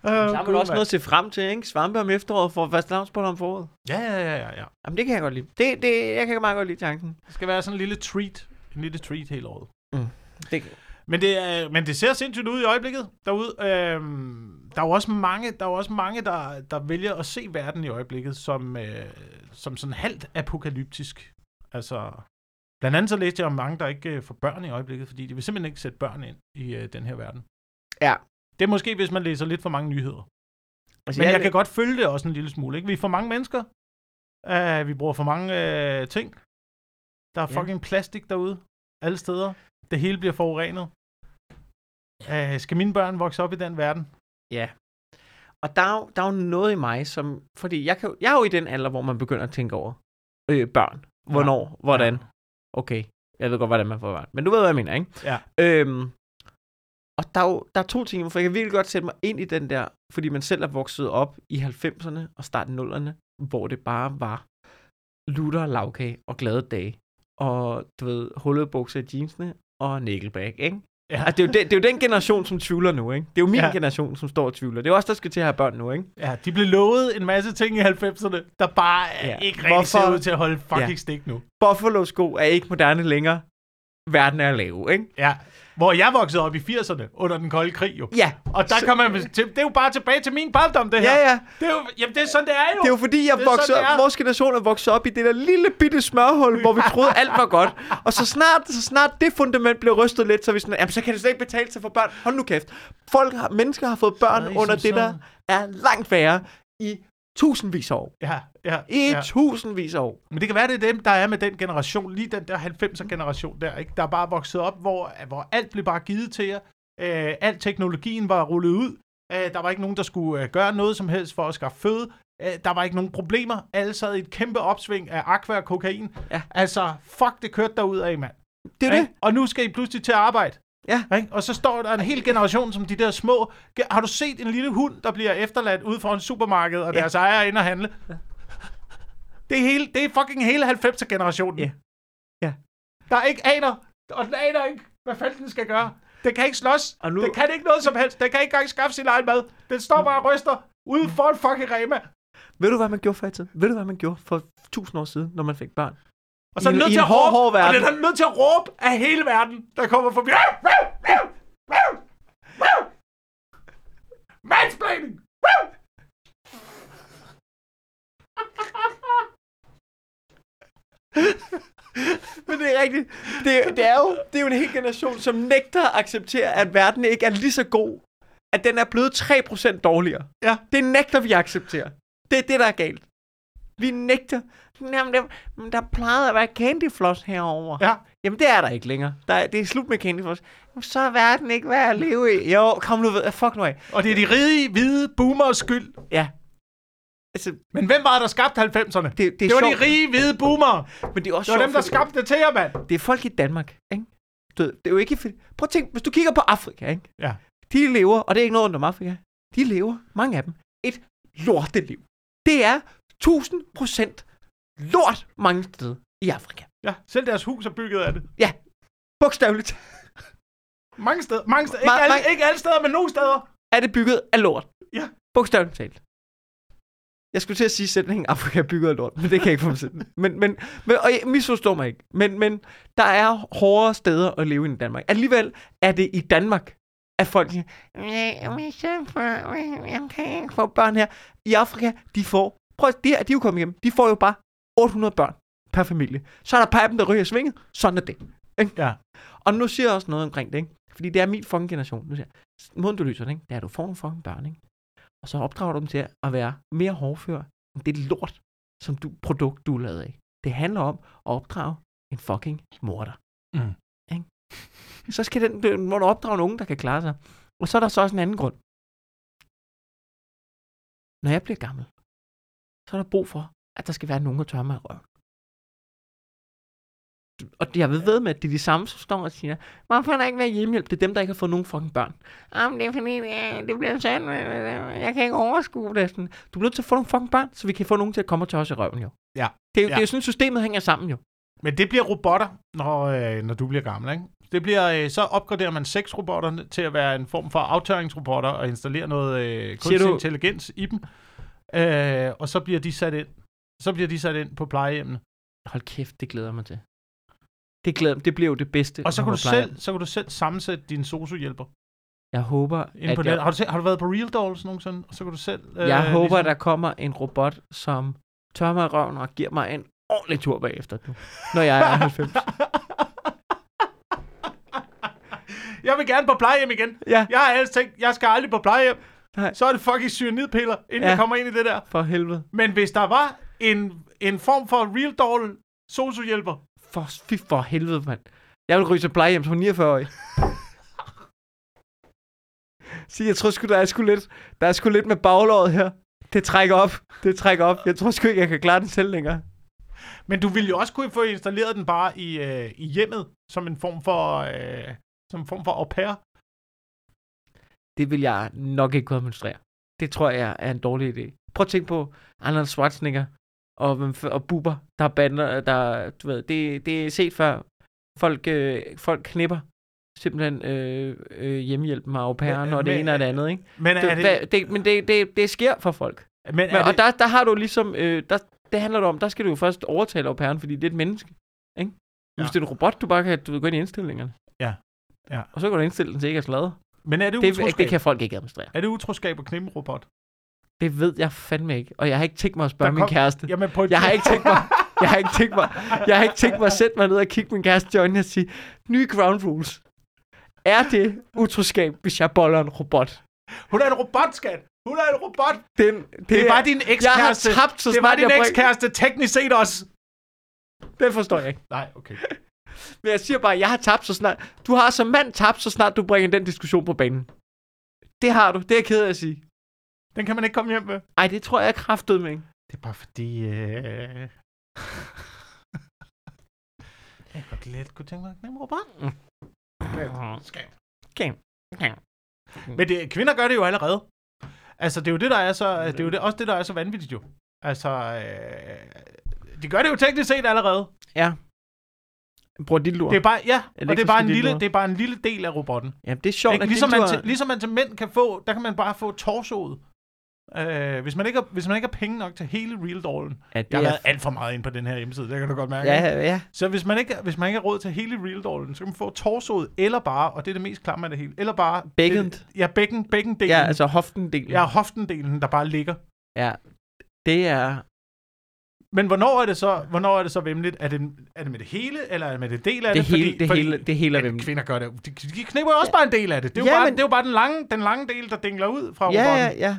Uh, Så har man også noget at se frem til, ikke? Svampe om efteråret for lavnsboller om foråret. Ja, ja, ja, ja, ja. Jamen, det kan jeg godt lide. Det, det, jeg kan meget godt lide tanken. Det skal være sådan en lille treat. En lille treat hele året. Det, Men det, er, men det ser sindssygt ud i øjeblikket derude. Øhm, der er jo også mange, der, er også mange der, der vælger at se verden i øjeblikket som, øh, som sådan halvt apokalyptisk. Altså, blandt andet så læste jeg om mange, der ikke øh, får børn i øjeblikket, fordi de vil simpelthen ikke sætte børn ind i øh, den her verden. Ja. Det er måske, hvis man læser lidt for mange nyheder. altså, Men jeg kan godt følge det også en lille smule. Ikke? Vi er for mange mennesker. Uh, vi bruger for mange uh, ting. Der er Ja. fucking plastik derude. Alle steder. Det hele bliver forurenet. Uh, skal mine børn vokse op i den verden? Ja. Og der er, jo, der er jo noget i mig, som... Fordi jeg, kan, jeg er jo i den alder, hvor man begynder at tænke over øh, børn. Hvornår? Ja. Hvordan? Ja. Okay. Jeg ved godt, hvordan man får børn. Men du ved, hvad jeg mener, ikke? Ja. Øhm, og der er jo der er to ting, for jeg kan virkelig godt sætte mig ind i den der, fordi man selv er vokset op i 90'erne og starten 0'erne, hvor det bare var lutter lavkage og glade dage. Og du ved, hullede bukser i jeansene og Nickelback, ikke? Ja. Altså, det, er jo den, det er jo den generation, som tvivler nu, ikke? Det er jo min Ja. generation, som står og tvivler. Det er også der skal til at have børn nu, ikke? ja, de blev lovet en masse ting i 90'erne, der bare. Ja. ikke rigtig Hvorfor? ser ud til at holde fucking Ja. stik nu. Buffalo-sko er ikke moderne længere. Verden er lav, ikke? Ja. Hvor jeg voksede op i 80'erne under den kolde krig jo. Ja. Og der Så- kan man, det er jo bare tilbage til min barndom, det her. Ja, ja. Det er jo, jamen, det er sådan, det er jo. Det er jo fordi, jeg voksede op, vores generation er vokset op i det der lille bitte smørhul, hvor vi troede, alt var godt. Og så snart, så snart det fundament blev rystet lidt, så vi sådan, jamen så kan det slet ikke betale sig for børn. Hold nu kæft. Folk har, mennesker har fået børn Stadig under det, der sådan. er langt værre i tusindvis af år. Ja, ja, I ja. tusindvis af år. Men det kan være, det er dem, der er med den generation, lige den der 90'er generation der, ikke? der er bare vokset op, hvor, hvor alt blev bare givet til jer. Øh, al teknologien var rullet ud. Øh, der var ikke nogen, der skulle øh, gøre noget som helst for at skaffe føde. Øh, der var ikke nogen problemer. Alle sad i et kæmpe opsving af aqua og kokain. Ja. Altså, fuck, det kørte derud af, mand. Det er det. Ikke? Og nu skal I pludselig til at arbejde. Ja. Ikke? Og så står der en hel generation som de der små... Har du set en lille hund, der bliver efterladt ude foran supermarkedet, og Ja. deres ejer er inde og handle? Det er, hele, det er fucking hele 90'er-generationen. Ja. Ja. Der er ikke aner, og den aner ikke, hvad fanden den skal gøre. Den kan ikke slås. Og nu- Den kan ikke noget som helst. Den kan ikke engang skaffe sin egen mad. Den står bare og ryster ude for en fucking Rema. Ved du, hvad man gjorde før i tiden? Ved du, hvad man gjorde for tusind år siden, når man fik børn? Og så er I den nødt til at hård, råbe, hård og verden. den er nødt til at råbe af hele verden, der kommer forbi. Mansplaining! Men det er rigtigt. Det, det, er jo, det er jo en hel generation, som nægter at acceptere, at verden ikke er lige så god. At den er blevet 3% dårligere. Ja. Det nægter vi at acceptere. Det er det, der er galt. Vi nægter. Jamen, der, men der plejede at være candy floss herover. Ja. Jamen, det er der ikke længere. Der er, det er slut med candy floss. Jamen, så er verden ikke værd at leve i. Jo, kom nu ved. Fuck nu af. Og det er de rige, hvide boomers skyld. Ja. Altså, Men hvem var det, der skabte 90'erne? det, det, er Det var sjovt, de rige, hvide boomer. men det er også Det var sjovt, dem, der skabte det til jer, mand. det er folk i Danmark, ikke? Du ved, det er jo ikke... Prøv at tænke, hvis du kigger på Afrika, ikke? Ja. De lever, og det er ikke noget ondt om Afrika, de lever, mange af dem, et lorteliv. Det er 1000 procent lort mange steder i Afrika. Ja, selv deres hus er bygget af det. Bogstaveligt Mange steder. Mange steder. Ikke, Ma- alle, ikke alle steder, men nogle steder. er det bygget af lort. Ja. Bogstaveligt talt. Jeg skulle til at sige sætningen, Afrika er bygget af lort, men det kan jeg ikke få mig. Men, men, men, og jeg misforstår mig ikke. Men, men der er hårdere steder at leve i Danmark. Alligevel er det i Danmark, at folk siger, "Nej, men så får- jeg kan ikke få børn her. I Afrika, de får, prøv at, de, de er jo kommet hjem, de får jo bare 800 børn per familie. Så er der et par af dem, der ryger i svinget. Sådan er det. Ikke? Ja. Og nu siger jeg også noget omkring det, ikke? Fordi det er min fucking generation. Nu siger jeg, måden du løser det, ikke? det er, at du får nogle fucking børn, ikke? Og så opdrager du dem til at være mere hårdfør end det lort, som du, produkt, du er lavet af. Det handler om at opdrage en fucking morder. Mm. Ikke? Så skal den, den, må du opdrage en unge, der kan klare sig. Og så er der så også en anden grund. Når jeg bliver gammel, så er der brug for, at der skal være nogen, der tør mig i røven. Og jeg ved ved med, at det er de samme, som står og siger, hvorfor er der ikke været hjemmehjælp? Det er dem, der ikke har fået nogen fucking børn. Jamen, det er fordi, det, det bliver sådan, jeg kan ikke overskue det. Sådan. Du bliver nødt til at få nogle fucking børn, så vi kan få nogen til at komme og tørre os i røven, jo. Ja. Det er, Ja. det er jo sådan, systemet hænger sammen, jo. Men det bliver robotter, når, øh, når du bliver gammel, ikke? Det bliver, øh, så opgraderer man seks robotter til at være en form for aftørringsrobotter og installere noget øh, kunstig intelligens i dem. Øh, og så bliver de sat ind. Så bliver de sat ind på plejehjemmene. Hold kæft, det glæder mig til. Det, glæder, det bliver jo det bedste. Og så kan, du selv, så kan du selv sammensætte din sociohjælper. Jeg håber, på at net. jeg, Har, du har du været på Real Dolls nogensinde? Og så kan du selv... Øh, jeg håber, ligesom- at der kommer en robot, som tør mig i røven og giver mig en ordentlig tur bagefter, du, når jeg er 90. Jeg vil gerne på plejehjem igen. Ja, Jeg har ellers tænkt, jeg skal aldrig på plejehjem. Nej. Så er det fucking cyanidpiller, inden Ja. jeg kommer ind i det der. for helvede. Men hvis der var en, en form for real doll sociohjælper, For, fy for helvede, mand. Jeg vil ryge til plejehjem som 49-årig. Sig, jeg tror sgu, der er sgu lidt, der er sgu lidt med baglåret her. Det trækker op. Det trækker op. Jeg tror sgu ikke, jeg kan klare den selv længere. men du ville jo også kunne få installeret den bare i, øh, i hjemmet, som en form for, øh, som en form for au pair. Det vil jeg nok ikke kunne administrere. Det tror jeg er en dårlig idé. Prøv at tænke på Arnold Schwarzenegger og, og Buber, der er bander, der, du ved, det, det er set før. Folk, øh, folk knipper simpelthen øh, øh, hjemmehjælpen med au pairen og det men- ene og det andet, ikke? Men er Det, det, det, det, men det, det, det sker for folk. men Men, og det, der, der har du ligesom, øh, der, det handler det om, der skal du jo først overtale au pairen, fordi det er et menneske, ikke? Ja. Hvis det er en robot, du bare kan du gå ind i indstillingerne. Ja. Ja. Og så kan du indstille den til ikke at sladre. men er det Det, utroskab? det kan folk ikke administrere. Er det utroskab at knippe en robot? Det ved jeg fandme ikke. Og jeg har ikke tænkt mig at spørge Der min kom- kæreste. Jamen på et Jeg har ikke tænkt mig, jeg har ikke tænkt mig, jeg har ikke tænkt mig at sætte mig ned og kigge min kæreste i øjnene og sige, nye ground rules. Er det utroskab, hvis jeg boller en robot? Hun er en robot, skat. Hun er en robot. Den, det, Det, var din Jeg har ekskæreste. tabt, så Det var din ekskæreste teknisk set også. Den forstår jeg ikke. Nej, okay. Men jeg siger bare, jeg har tabt så snart... Du har som mand tabt, så snart du bringer den diskussion på banen. Det har du. Det er jeg ked af at sige. Den kan man ikke komme hjem med. Ej, det tror jeg er kraftet med. Det er bare fordi... Øh... jeg godt lidt kunne tænke mig at en robot. Skat. Okay. Okay. Men det, kvinder gør det jo allerede. Altså, det er jo det, der er så, det er jo det, også det, der er så vanvittigt jo. Altså, øh, de gør det jo teknisk set allerede. Ja. Bruger dit lur. Det er bare, ja, og det er bare, en lille, dildoer. det er bare en lille del af robotten. Jamen, det er sjovt, Ikke? Ligesom, dildoer- man til, ligesom man til mænd kan få, der kan man bare få torsoet. Øh, hvis, man ikke har, hvis man ikke har penge nok til hele real dollen. Ja, Jeg har er... været alt for meget ind på den her hjemmeside, det kan du godt mærke. Ja, ja. Så hvis man, ikke, hvis man ikke har råd til hele real dollen, så kan man få torsoet, eller bare, og det er det mest klamme af det hele, eller bare... Bækkenet. Det, ja, bækken, bækkendelen. Ja, altså hoftendelen. Ja, hoftendelen, der bare ligger. ja. Det er... Men hvornår er det så, hvornår er det så vemmeligt? Er det, er det med det hele, eller er det med det del af Det, det? hele, det, hele, det hele er vemmeligt. kvinder gør det. De, de knipper jo også bare en del af det. Det er, jo, Ja, bare, men- det er jo bare den lange, den lange del, der dingler ud fra Ja, robotten. ja, ja.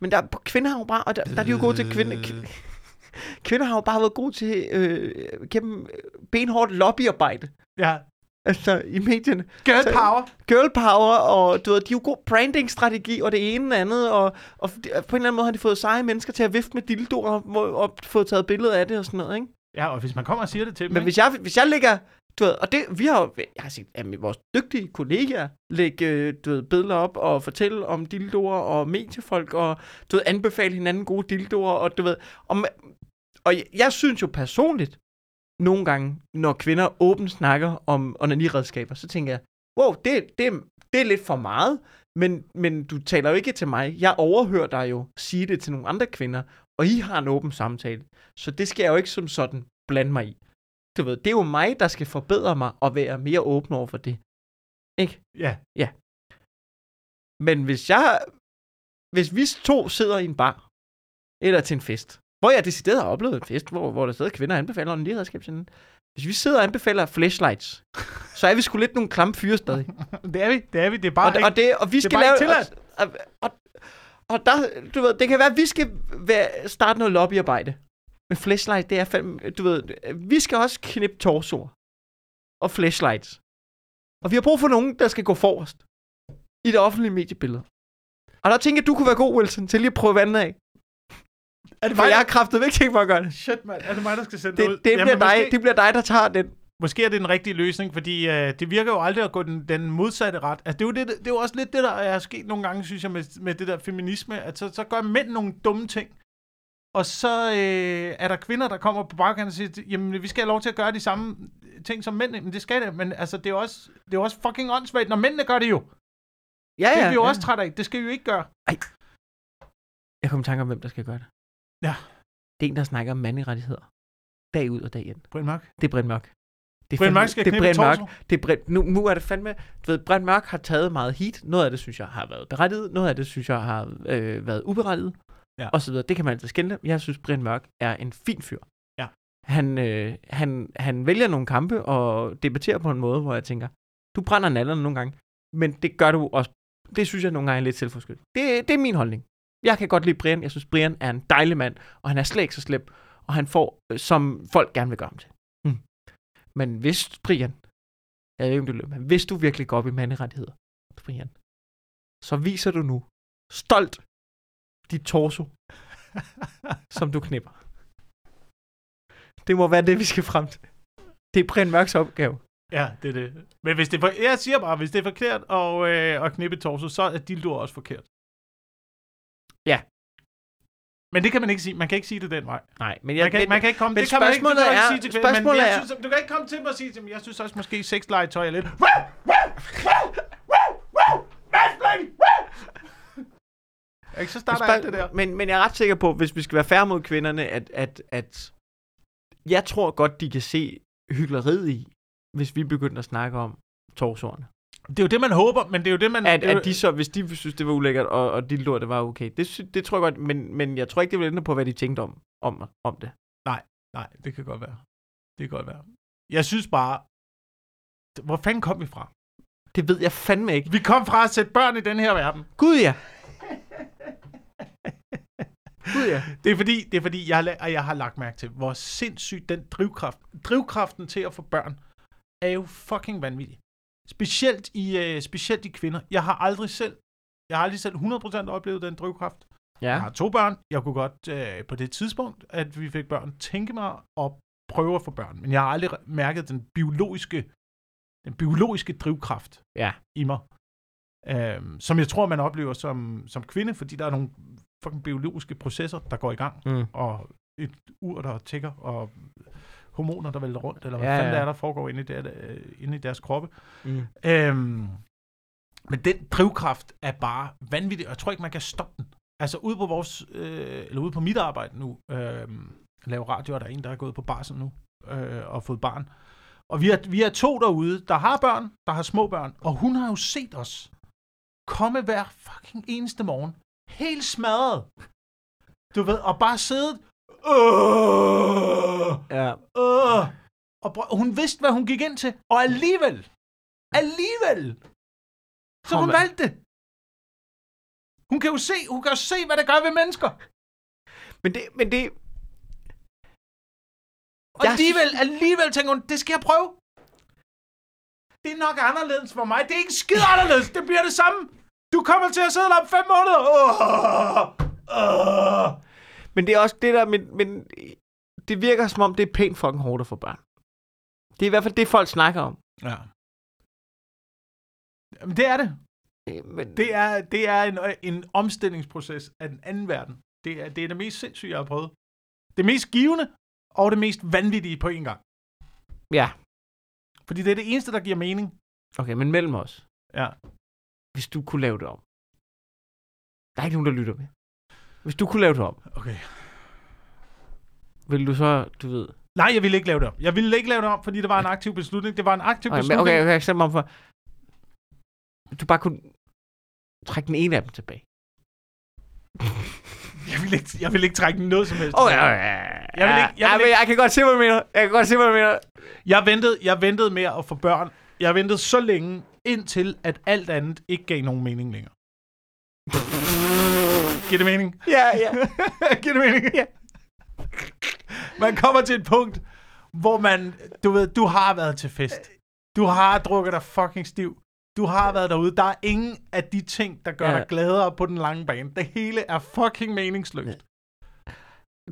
Men der, kvinder har jo bare, og der, der er de jo gode til kvinder. Kvinder har jo bare været gode til øh, gennem øh, benhårdt lobbyarbejde. ja. Altså i medierne. Girl Så- power. Girl power, og du ved, de er jo god branding-strategi, og det ene og det andet, og, og på en eller anden måde har de fået seje mennesker til at vifte med dildoer, og, og fået taget billeder af det og sådan noget, ikke? Ja, og hvis man kommer og siger det til dem, Men ikke? hvis jeg, hvis jeg lægger, du ved, og det, vi har jo, jeg har set at vores dygtige kollegaer lægge, øh, du ved, billeder op og fortælle om dildoer og mediefolk, og du ved, anbefale hinanden gode dildoer, og du ved, og, og jeg, jeg synes jo personligt, nogle gange, når kvinder åbent snakker om onaniredskaber, så tænker jeg, wow, det, det, det er lidt for meget, men, men du taler jo ikke til mig. Jeg overhører dig jo sige det til nogle andre kvinder, og I har en åben samtale. Så det skal jeg jo ikke som sådan blande mig i. Du ved, det er jo mig, der skal forbedre mig og være mere åben over for det. Ikke? Ja, Men hvis jeg... Hvis vi to sidder i en bar, eller til en fest, hvor jeg decideret har oplevet en fest, hvor, hvor der sidder kvinder og anbefaler en redskab til hinanden. Hvis vi sidder og anbefaler flashlights, så er vi sgu lidt nogle klamme fyre stadig. det er vi. Det er vi. Det er bare og, ikke... og, det, og vi er skal bare lave... ikke tilladt. Og, og, og der, du ved, det kan være, at vi skal være, starte noget lobbyarbejde. Men flashlight, det er fandme, du ved, vi skal også knippe torsoer. Og flashlights. Og vi har brug for nogen, der skal gå forrest. I det offentlige mediebillede. Og der tænker jeg, du kunne være god, Wilson, til lige at prøve vandet af. er det For mig, jeg har kraftet ikke tænkt mig at gøre det. Shit, mand. Er det mig, der skal sende det, ud? Det, det, bliver dig, måske, det bliver dig, der tager den. Måske er det den rigtige løsning, fordi øh, det virker jo aldrig at gå den, den modsatte ret. Altså, det, er jo det, det er jo også lidt det, der er sket nogle gange, synes jeg, med, med det der feminisme, at så, så gør mænd nogle dumme ting. Og så øh, er der kvinder, der kommer på bagkanten og siger, jamen vi skal have lov til at gøre de samme ting som mænd. Men det skal det. Men altså, det er også, det er også fucking åndssvagt, når mændene gør det jo. Ja, Det ja. er vi jo ja. også trætte af. Det skal vi jo ikke gøre. Jeg kom i tanke om, hvem der skal gøre det. Ja. Det er en, der snakker om manderettigheder. Dag ud og dag ind. Brian Mørk. Det er Brind Mørk. Det er fandme- Mørk skal det er Brind Mørk. Det er Brind, nu, nu er det fandme... Du ved, Brind Mørk har taget meget heat. Noget af det, synes jeg, har været berettiget. Noget af det, synes jeg, har øh, været uberettiget. Ja. Og så videre. Det kan man altid skille. Jeg synes, Brind Mørk er en fin fyr. Ja. Han, øh, han, han vælger nogle kampe og debatterer på en måde, hvor jeg tænker, du brænder nallerne nogle gange, men det gør du også. Det synes jeg nogle gange er lidt selvforskyldt. Det, det er min holdning. Jeg kan godt lide Brian. Jeg synes, Brian er en dejlig mand, og han er slet ikke så slem, og han får, øh, som folk gerne vil gøre ham til. Mm. Men hvis, Brian, jeg ved ikke, om du løber, men hvis du virkelig går op i manderettigheder, Brian, så viser du nu stolt dit torso, som du knipper. Det må være det, vi skal frem til. Det er Brian Mørks opgave. Ja, det er det. Men hvis det er for, jeg siger bare, hvis det er forkert at, øh, at knippe torso, så er dildo også forkert. Ja. Men det kan man ikke sige. Man kan ikke sige det den vej. Nej, men Jeg, man, kan, men, man kan ikke komme, men det kan man ikke, kan er- ikke sige til kvinder, men jeg er- synes, du kan ikke komme til mig og sige til mig, jeg synes også måske sexlegetøj er lidt... Ikke, så starter alt det der. Men, men jeg er ret sikker på, hvis vi skal være færre mod kvinderne, at, at, at jeg tror godt, de kan se hyggeleriet i, hvis vi begynder at snakke om torsorerne. Det er jo det, man håber, men det er jo det, man... At, det jo- at de så, hvis de synes, det var ulækkert, og, og de lort, det var okay. Det, det tror jeg godt, men, men jeg tror ikke, det vil ændre på, hvad de tænkte om, om, om det. Nej, det kan godt være. Det kan godt være. Jeg synes bare... Hvor fanden kom vi fra? Det ved jeg fandme ikke. Vi kom fra at sætte børn i den her verden. Gud ja. Gud ja. Det er fordi, det er fordi jeg, har la- jeg har lagt mærke til, hvor sindssygt den drivkraft, drivkraften til at få børn, er jo fucking vanvittig. Specielt i, øh, specielt i kvinder. Jeg har aldrig selv, jeg har aldrig selv 100% oplevet den drivkraft. Jeg Ja. har to børn. Jeg kunne godt øh, på det tidspunkt, at vi fik børn, tænke mig at prøve at få børn. Men jeg har aldrig mærket den biologiske, den biologiske drivkraft Ja. i mig. Øhm, som jeg tror, man oplever som, som kvinde, fordi der er nogle fucking biologiske processer, der går i gang. Mm. Og et ur, der tigger, og hormoner, der vælter rundt, eller hvad Ja, ja, fanden ja. der er, der foregår inde i, der, øh, inde i deres kroppe. Mm. Øhm, men den drivkraft er bare vanvittig, og jeg tror ikke, man kan stoppe den. Altså ude på vores, øh, eller ude på mit arbejde nu, øh, lave radio, og der er en, der er gået på barsel nu, øh, og fået barn. Og vi er, vi er to derude, der har børn, der har små børn, og hun har jo set os komme hver fucking eneste morgen, helt smadret. Du ved, og bare siddet, øh, Ja. øh, og brø- hun vidste, hvad hun gik ind til, og alligevel, alligevel, så hun mand. valgte det. Hun kan jo se, hun kan jo se, hvad det gør ved mennesker. Men det, men det, Og Jeg alligevel, alligevel tænker hun, det skal jeg prøve. Det er nok anderledes for mig. Det er ikke skide anderledes. Det bliver det samme. Du kommer til at sidde der om fem måneder. Uh, uh. men det er også det der, men, men det virker som om, det er pænt fucking hårdt at få børn. Det er i hvert fald det, folk snakker om. Ja. Jamen, det er det. Øh, Men Det er, det er en, en omstillingsproces af den anden verden. Det er, det er det mest sindssyge, jeg har prøvet. Det mest givende og det mest vanvittige på en gang. Ja, Fordi det er det eneste, der giver mening. okay, men mellem os. Ja. Hvis du kunne lave det om. Der er ikke nogen, der lytter med. Hvis du kunne lave det om, Okay. vil du så, du ved... Nej, jeg ville ikke lave det om. Jeg ville ikke lave det om, fordi det var en aktiv beslutning. Det var en aktiv Okay, beslutning. okay, okay, jeg stemmer om for... Du bare kunne trække den ene af dem tilbage. Jeg vil ikke, jeg vil ikke trække noget som helst. Åh, oh, ja, ja, ja. Jeg vil ikke- jeg vil ikke- jeg kan godt se, hvad du mener. Jeg kan godt se, hvad du mener. Jeg ventede, jeg ventede med at få børn. Jeg ventede så længe, indtil at alt andet ikke gav nogen mening længere. Giver det mening? Ja, ja. Giver det mening? Ja. Man kommer til et punkt, hvor man, du ved, du har været til fest. Du har drukket dig fucking stiv. Du har været derude. Der er ingen af de ting, der gør Ja. dig gladere på den lange bane. Det hele er fucking meningsløst.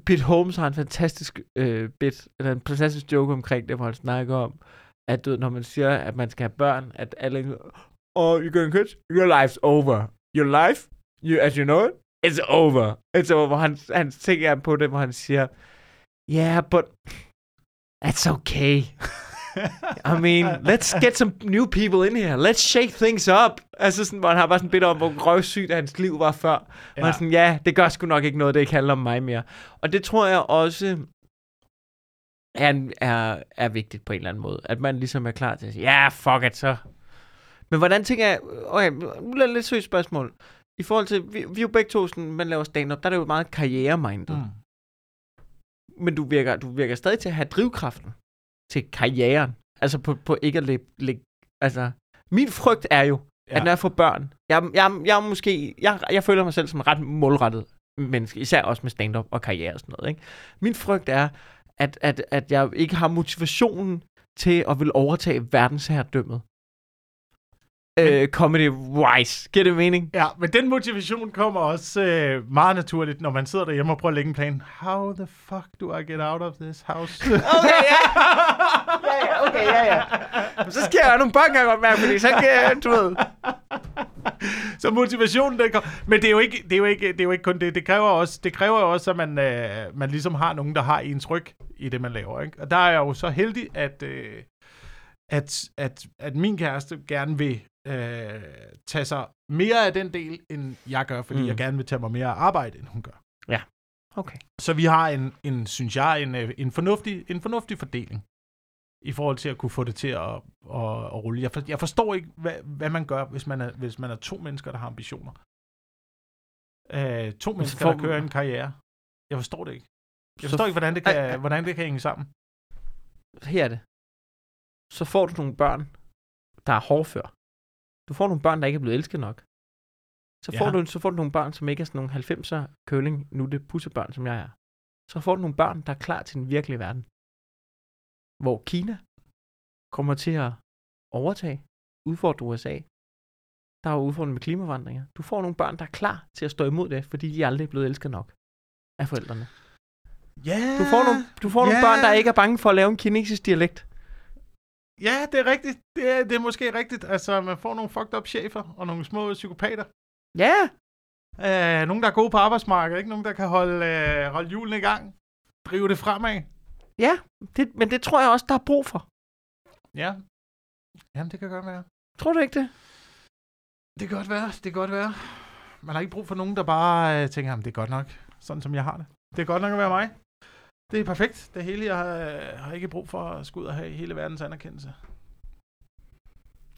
Pete Holmes har en fantastisk øh, bit, eller en fantastisk joke omkring det, hvor han snakker om, at du, ved, når man siger, at man skal have børn, at alle oh, you're going kids, your life's over. Your life, you, as you know it, it's over. Altså, it's over, hvor han, han tænker på det, hvor han siger, yeah, but that's okay. I mean, let's get some new people in here. Let's shake things up. Altså sådan, hvor han har bare sådan bedt om, hvor røvsygt hans liv var før. Ja. Og han er sådan, ja, det gør sgu nok ikke noget, det ikke handler om mig mere. Og det tror jeg også er, er, er vigtigt på en eller anden måde. At man ligesom er klar til at sige, ja, fuck it, så. Men hvordan tænker jeg, okay, nu er det lidt søgt spørgsmål. I forhold til, vi, vi er jo begge to sådan, man laver stand-up, der er det jo meget karrieremindet. Mm. Men du virker, du virker stadig til at have drivkraften til karrieren. Altså på, på ikke at lægge, lægge altså, min frygt er jo, ja. At når jeg får børn, jeg, jeg, jeg måske, jeg, jeg føler mig selv som ret målrettet menneske, især også med stand-up og karriere og sådan noget. Ikke? Min frygt er, at, at, at jeg ikke har motivationen til at vil overtage verdensherredømmet. Øh, comedy-wise. Giver det mening? Ja, men den motivation kommer også øh, meget naturligt, når man sidder derhjemme og prøver at lægge en plan. How the fuck do I get out of this house? Okay, ja. ja, ja, okay, ja, ja. Men så skal jeg nogle jeg godt mærke, fordi så kan jeg, du ved... så motivationen, den kommer. Men det er, jo ikke, det, er jo ikke, det er jo ikke kun det. Det kræver også, det kræver også at man, øh, man ligesom har nogen, der har ens ryg i det, man laver. Ikke? Og der er jeg jo så heldig, at, øh, at, at, at min kæreste gerne vil øh, tage sig mere af den del, end jeg gør, fordi Mm. jeg gerne vil tage mig mere arbejde, end hun gør. Okay. Så vi har en, en synes jeg, en, øh, en, fornuftig, en fornuftig fordeling i forhold til at kunne få det til at, at, at rulle. Jeg, for, jeg forstår ikke, hvad, hvad man gør, hvis man, er, hvis man er to mennesker, der har ambitioner. Uh, to mennesker, får- der kører en karriere. Jeg forstår det ikke. Jeg Så forstår ikke, hvordan det, kan, ej. hvordan det kan hænge sammen. Her er det. Så får du nogle børn, der er hårdfør. Du får nogle børn, der ikke er blevet elsket nok. Så får, Ja. du, så får du nogle børn, som ikke er sådan nogle 90'er køling, nu det pussebørn, som jeg er. Så får du nogle børn, der er klar til den virkelige verden. Hvor Kina kommer til at overtage, udfordre USA. Der er jo udfordringer med klimaforandringer. Du får nogle børn, der er klar til at stå imod det, fordi de aldrig er blevet elsket nok af forældrene. Ja, Du får nogle, du får nogle Ja. børn, der ikke er bange for at lave en kinesisk dialekt. Ja, det er rigtigt. Det er, det er måske rigtigt. Altså, man får nogle fucked up chefer og nogle små psykopater. Ja, Uh, nogen, der er gode på arbejdsmarkedet. Ikke nogen, der kan holde, uh, holde hjulene i gang. Drive det fremad. ja, det, men det tror jeg også, der er brug for. Ja. Jamen, det kan godt være. Tror du ikke det? Det kan godt være. Det kan godt være. man har ikke brug for nogen, der bare øh, tænker, at det er godt nok, sådan som jeg har det. Det er godt nok at være mig. Det er perfekt. Det hele, jeg har, øh, har ikke brug for at skulle ud og have hele verdens anerkendelse.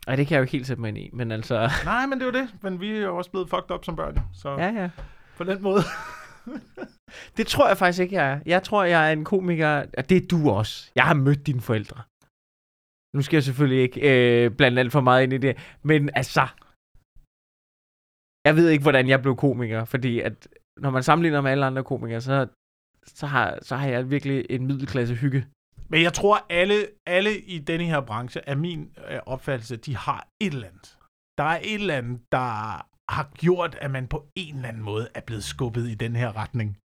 Ej, det kan jeg jo ikke helt sætte mig ind i, men altså... Nej, men det er jo det. Men vi er jo også blevet fucked up som børn, så Ja, ja. på den måde. Det tror jeg faktisk ikke, jeg er. Jeg tror, jeg er en komiker, og det er du også. Jeg har mødt dine forældre. Nu skal jeg selvfølgelig ikke øh, blande alt for meget ind i det, men altså... Jeg ved ikke, hvordan jeg blev komiker, fordi at når man sammenligner med alle andre komikere, så, så, har, så har jeg virkelig en middelklasse hygge. Men jeg tror, alle, alle i denne her branche, er min øh, opfattelse, de har et eller andet. Der er et eller andet, der har gjort, at man på en eller anden måde er blevet skubbet i den her retning.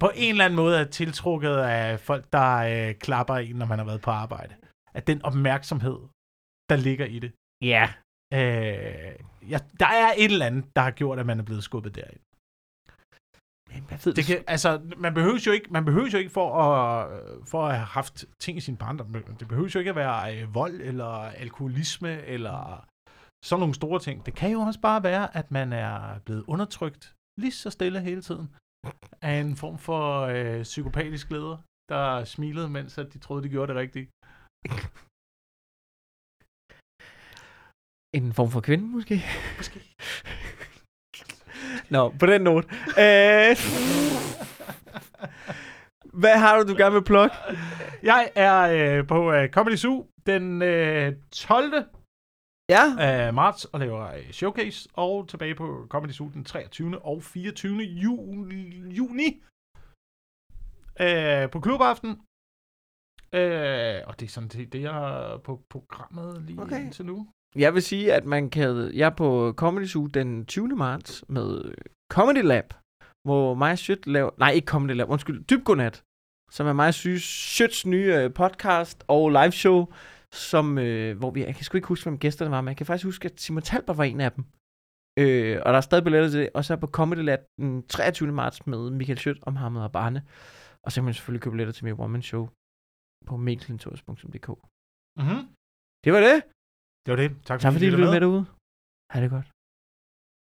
På en eller anden måde er tiltrukket af folk, der øh, klapper en, når man har været på arbejde. At den opmærksomhed, der ligger i det. Ja. Øh, ja, der er et eller andet, der har gjort, at man er blevet skubbet derind. Jeg ved Det kan, altså, man behøver jo ikke, man behøver jo ikke for, at, for at have haft ting i sin barndom. Det behøver jo ikke at være øh, vold eller alkoholisme eller sådan nogle store ting. Det kan jo også bare være, at man er blevet undertrykt lige så stille hele tiden af en form for øh, psykopatisk leder, der smilede, mens at de troede, de gjorde det rigtigt. En form for kvinde, måske? Måske. Nå, på den note. Øh, hvad har du, du gerne vil plukke? Jeg er øh, på øh, Comedy Zoo den øh, 12. Ja. af marts og laver øh, showcase, og tilbage på Comedy Zoo den 23. og 24. Juni, juni øh, på klubaften. Øh, og det er sådan det, det er på programmet lige okay. indtil nu. Jeg vil sige, at man kan... Jeg er på Comedy Zoo den 20. marts med Comedy Lab, hvor mig Sjøt laver... Nej, ikke Comedy Lab, undskyld. Dybgodnat, som er mig Sjøts nye øh, podcast og live show, som, øh, hvor vi... Jeg kan sgu ikke huske, hvem gæsterne var, men jeg kan faktisk huske, at Simon Talber var en af dem. Øh, og der er stadig billetter til det. Og så er på Comedy Lab den 23. marts med Michael Sjøt om Hammed og Barne. Og så kan man selvfølgelig købe billetter til mit one show på mikkelintors.dk. Mm-hmm. Det var det. Det var det. Tak, Tak fordi du lyttede med derude. Ha' det godt.